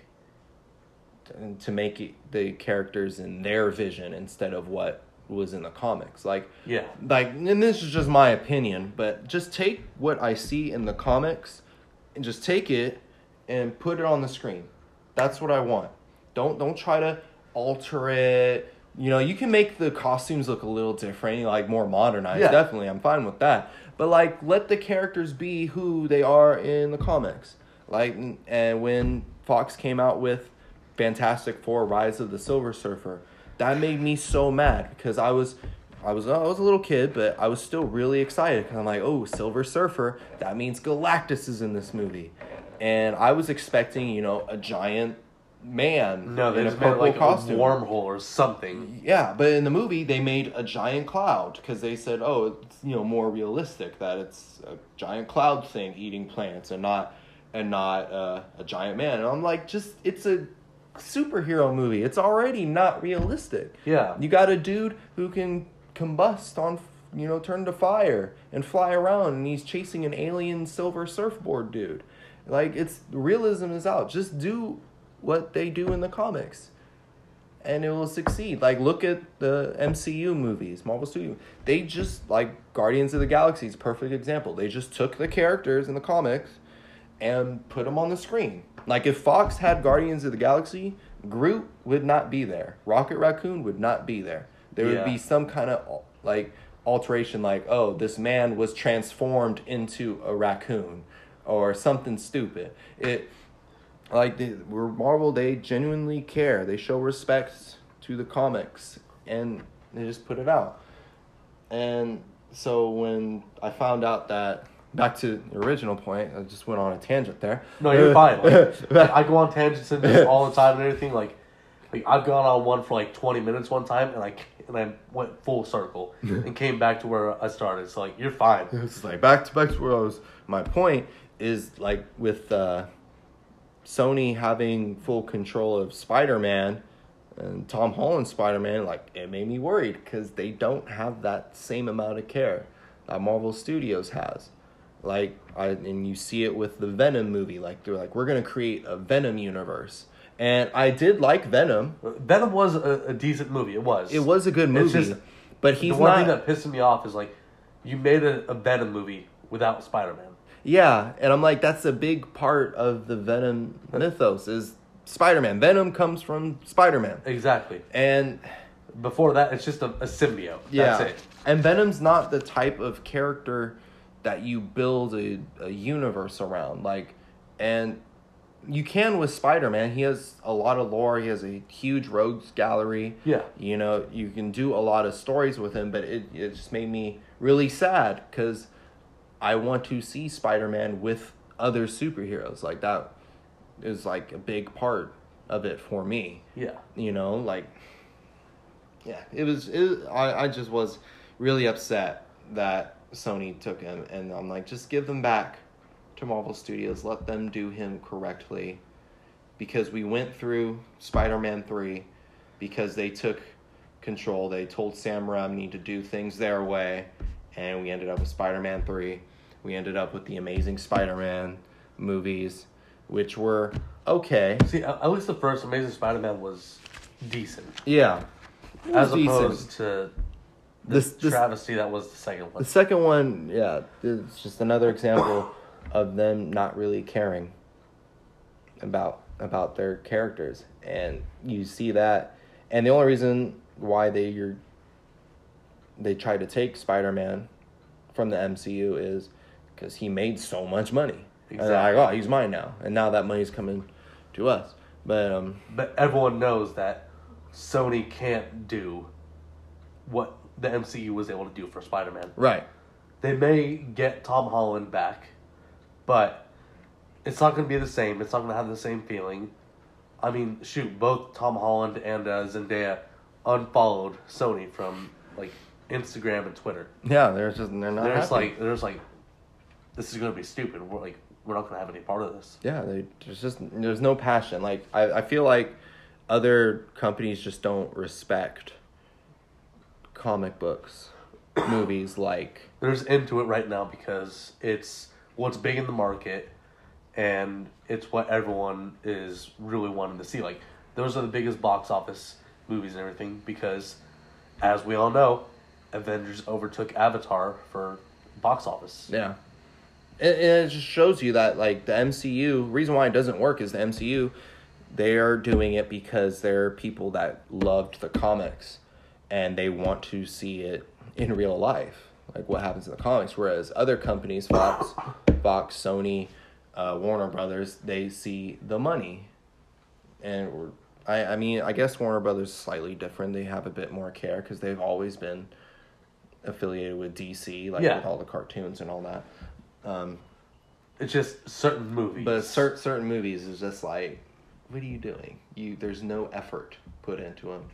B: to make it, the characters in their vision instead of what was in the comics like
A: Yeah.
B: like and this is just my opinion but just take what i see in the comics and just take it and put it on the screen. That's what I want. Don't don't try to alter it. You know, you can make the costumes look a little different, like more modernized.
A: Yeah.
B: Definitely, I'm fine with that. But like, let the characters be who they are in the comics. Like, and when Fox came out with Fantastic Four: Rise of the Silver Surfer, that made me so mad because I was. I was I was a little kid, but I was still really excited because I'm like, oh, Silver Surfer. That means Galactus is in this movie, and I was expecting, you know, a giant man
A: No,
B: in a purple
A: like
B: costume.
A: a wormhole or something.
B: Yeah, but in the movie they made a giant cloud because they said, oh, it's you know more realistic that it's a giant cloud thing eating plants and not and not uh, a giant man. And I'm like, just it's a superhero movie. It's already not realistic.
A: Yeah.
B: You got a dude who can combust on, you know, turn to fire and fly around, and he's chasing an alien silver surfboard dude. Like it's realism is out. Just do what they do in the comics, and it will succeed. Like look at the MCU movies, Marvel Studio. They just like Guardians of the Galaxy is a perfect example. They just took the characters in the comics and put them on the screen. Like if Fox had Guardians of the Galaxy, Groot would not be there. Rocket Raccoon would not be there. There would be some kind of like alteration like, "Oh, this man was transformed into a raccoon." Or something stupid. It like they, we're Marvel, they genuinely care. They show respect to the comics and they just put it out. And so when I found out that back to the original point, I just went on a tangent there.
A: No, you're fine. Like, like, I go on tangents and this all the time and everything. Like, like I've gone on one for like twenty minutes one time, and I and I went full circle and came back to where I started. So like, you're fine.
B: It's like back to back to where I was. My point is like with uh, Sony having full control of Spider Man and Tom Holland Spider Man, like it made me worried because they don't have that same amount of care that Marvel Studios has. Like I and you see it with the Venom movie. Like they're like we're gonna create a Venom universe, and I did like Venom.
A: Venom was a, a decent movie. It was.
B: It was a good movie,
A: just-
B: but he's
A: the one
B: not.
A: thing that pissed me off is like, you made a, a Venom movie without Spider Man.
B: Yeah, and I'm like, that's a big part of the Venom mythos is Spider-Man. Venom comes from Spider-Man,
A: Exactly.
B: and
A: Before that, it's just a, a symbiote.
B: yeah,
A: That's it.
B: and Venom's not the type of character that you build a, a universe around. Like, and you can with Spider-Man. He has a lot of lore. He has a huge rogues gallery.
A: Yeah.
B: you know, you can do a lot of stories with him, but it it just made me really sad because I want to see Spider Man with other superheroes. Like that is like a big part of it for me.
A: Yeah.
B: You know, like yeah, it was. It, I I just was really upset that Sony took him, and I'm like, just give them back to Marvel Studios. Let them do him correctly, because we went through Spider Man three, because they took control. They told Sam Raimi to do things their way, and we ended up with Spider Man three. We ended up with the Amazing Spider Man movies, which were okay.
A: See, at at least the first Amazing Spider Man was decent.
B: Yeah. It
A: As
B: decent.
A: opposed to the
B: This- this-
A: travesty that was the second one.
B: The second one, yeah, it's just another example of them not really caring about about their characters, and you see that, and the only reason why they you're they try to take Spider Man from the MCU is because he made so much money. And like, oh, he's mine now, and now that money's coming to us. But um,
A: But everyone knows that Sony can't do what the MCU was able to do for Spider Man.
B: right,
A: They may get Tom Holland back, but it's not going to be the same. It's not going to have the same feeling. I mean, shoot, both Tom Holland and uh, Zendaya unfollowed Sony from like Instagram and Twitter.
B: yeah, they're just they're not.
A: They're just
B: happy.
A: like they're just like, this is going to be stupid. We're like we're not going to have any part of this.
B: Yeah, they, there's just there's no passion. Like I, I feel like other companies just don't respect comic books, movies. Like
A: They're into it right now because it's what's big in the market, and it's what everyone is really wanting to see. Like those are the biggest box office movies and everything because, as we all know, Avengers overtook Avatar for box office.
B: yeah, and, and it just shows you that like the MCU reason why it doesn't work is the MCU they are doing it because they're people that loved the comics and they want to see it in real life like what happens in the comics. Whereas other companies Fox Fox Sony uh, Warner Brothers they see the money. And I I mean I guess Warner Brothers is slightly different. They have a bit more care because they've always been affiliated with DC like
A: Yeah.
B: with all the cartoons and all that um,
A: It's just certain movies.
B: but certain certain movies is just like, what are you doing? You there's no effort put into them.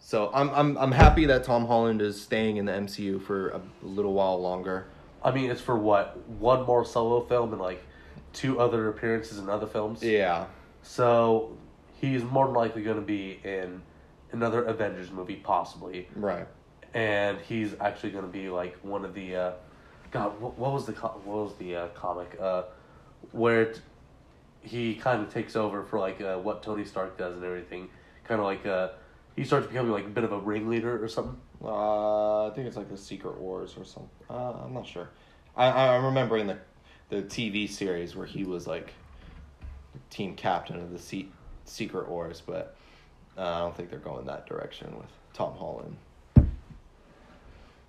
B: So I'm I'm I'm happy that Tom Holland is staying in the MCU for a little while longer.
A: I mean, it's for what one more solo film and like two other appearances in other films.
B: Yeah,
A: So he's more than likely going to be in another Avengers movie, possibly,
B: right.
A: and he's actually going to be like one of the. Uh, God, what, what was the co- what was the uh, comic uh, where he kind of takes over for like uh, what Tony Stark does and everything, kind of like uh, he starts becoming like a bit of a ringleader or something.
B: Uh, I think it's like the Secret Wars or something. Uh, I'm not sure. I I remember in the the TV series where he was like team captain of the Se- Secret Wars, but uh, I don't think they're going that direction with Tom Holland.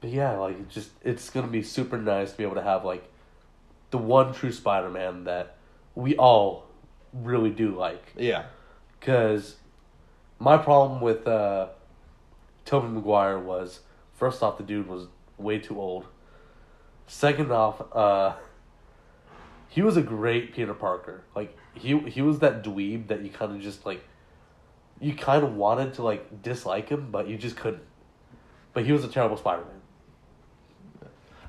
A: But yeah, like it just it's gonna be super nice to be able to have like the one true Spider Man that we all really do like.
B: Yeah.
A: Cause my problem with uh Tobey Maguire was first off the dude was way too old. Second off, uh he was a great Peter Parker. Like he he was that dweeb that you kind of just like you kind of wanted to like dislike him, but you just couldn't. But he was a terrible Spider Man.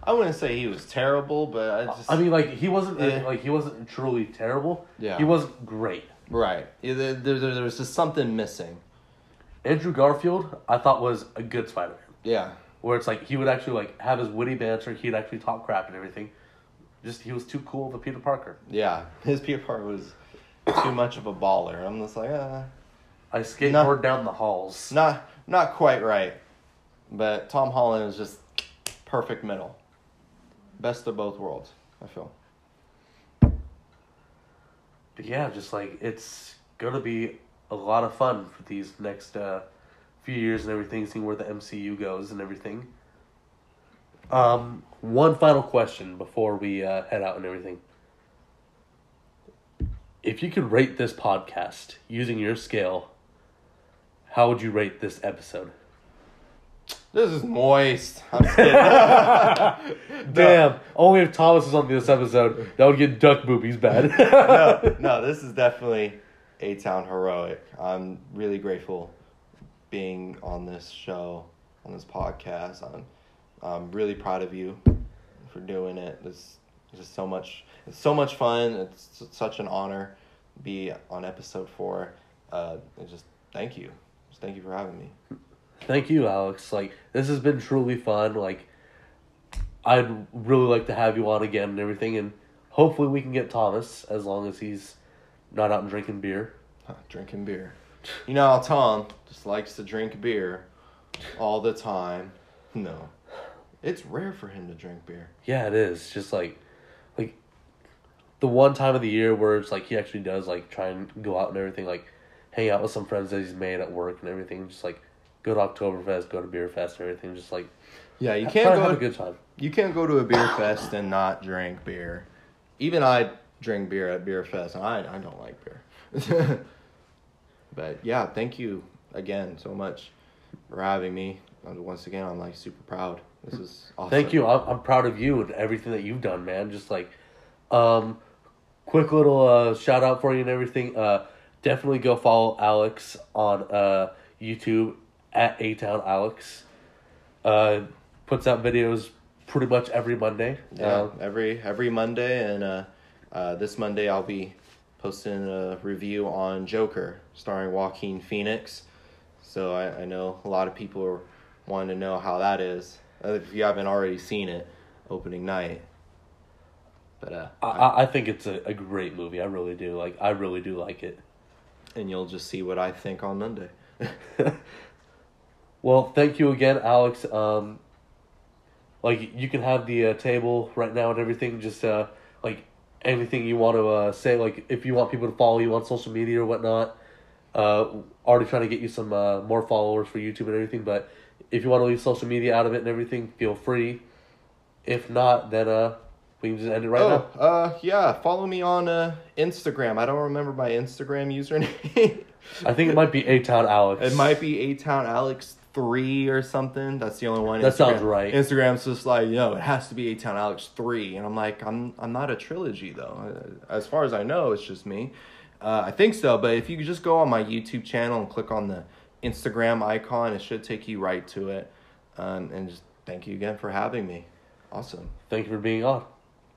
B: I wouldn't say he was terrible, but I just
A: I mean, like he wasn't
B: Yeah.
A: like he wasn't truly terrible.
B: Yeah.
A: he wasn't great.
B: right. Yeah, there, there, there was just something missing.
A: Andrew Garfield, I thought was a good Spider Man,
B: Yeah.
A: where it's like he would actually like have his witty banter. He'd actually talk crap and everything. Just he was too cool of a Peter Parker.
B: Yeah. His Peter Parker was too much of a baller. I'm just like, uh,
A: I skateboard down the halls.
B: not not quite right. But Tom Holland is just perfect middle. Best of both worlds, I feel.
A: But yeah, just like it's gonna be a lot of fun for these next uh, few years and everything, seeing where the MCU goes and everything. Um, one final question before we uh, head out and everything. If you could rate this podcast using your scale, how would you rate this episode?
B: This is moist. I'm just kidding.
A: Damn, only if Thomas is on this episode, that would get duck boobies bad.
B: no, no, this is definitely A Town Heroic. I'm really grateful being on this show, on this podcast. I'm, I'm really proud of you for doing it. This is just so much. It's so much fun. It's such an honor to be on episode four. Uh, and just thank you. Just thank you for having me.
A: Thank you, Alex. Like this has been truly fun. Like I'd really like to have you on again and everything, and hopefully we can get Thomas as long as he's not out drinking beer.
B: Drinking beer. You know how Tom just likes to drink beer all the time. No, it's rare for him to drink beer.
A: Yeah, it is. Just like like the one time of the year where it's like he actually does like try and go out and everything, like hang out with some friends that he's made at work and everything. Just like go to Oktoberfest, go to Beer Fest everything. Just like
B: Yeah, you can't go.
A: have a good time.
B: You can't go to a beer fest and not drink beer. Even I drink beer at beer fest, and I I don't like beer. but yeah, thank you again so much for having me. And once again, I'm like super proud. This is awesome.
A: Thank you. I'm, I'm proud of you and everything that you've done, man. Just like, um, quick little uh, shout out for you and everything. Uh, definitely go follow Alex on uh, YouTube at A Town Alex. Uh, puts out videos pretty much every Monday.
B: Yeah,
A: Uh,
B: every every Monday, and uh, uh, this Monday I'll be posting a review on Joker, starring Joaquin Phoenix. So I, I know a lot of people are wanting to know how that is. Uh, If you haven't already seen it, opening night. But uh,
A: I, I I think it's a, a great movie. I really do. Like, I really do like it.
B: and you'll just see what I think on Monday.
A: Well, thank you again, Alex. Um, like you can have the uh, table right now and everything. Just uh, like anything you want to uh, say, like if you want people to follow you on social media or whatnot. Uh, already trying to get you some uh, more followers for YouTube and everything, but if you want to leave social media out of it and everything, feel free. If not, then uh, we can just end it right
B: oh,
A: now.
B: uh, yeah. Follow me on uh, Instagram. I don't remember my Instagram username.
A: I think it might be A Town Alex.
B: It might be A Town Alex three or something. That's the only one.
A: That sounds right.
B: Instagram's just like, yo, it has to be A Town Alex three, and I'm like, I'm I'm not a trilogy though. Uh, As far as I know, it's just me. Uh, I think so, but if you could just go on my YouTube channel and click on the Instagram icon, it should take you right to it. Um, and just thank you again for having me. Awesome.
A: Thank you for being on.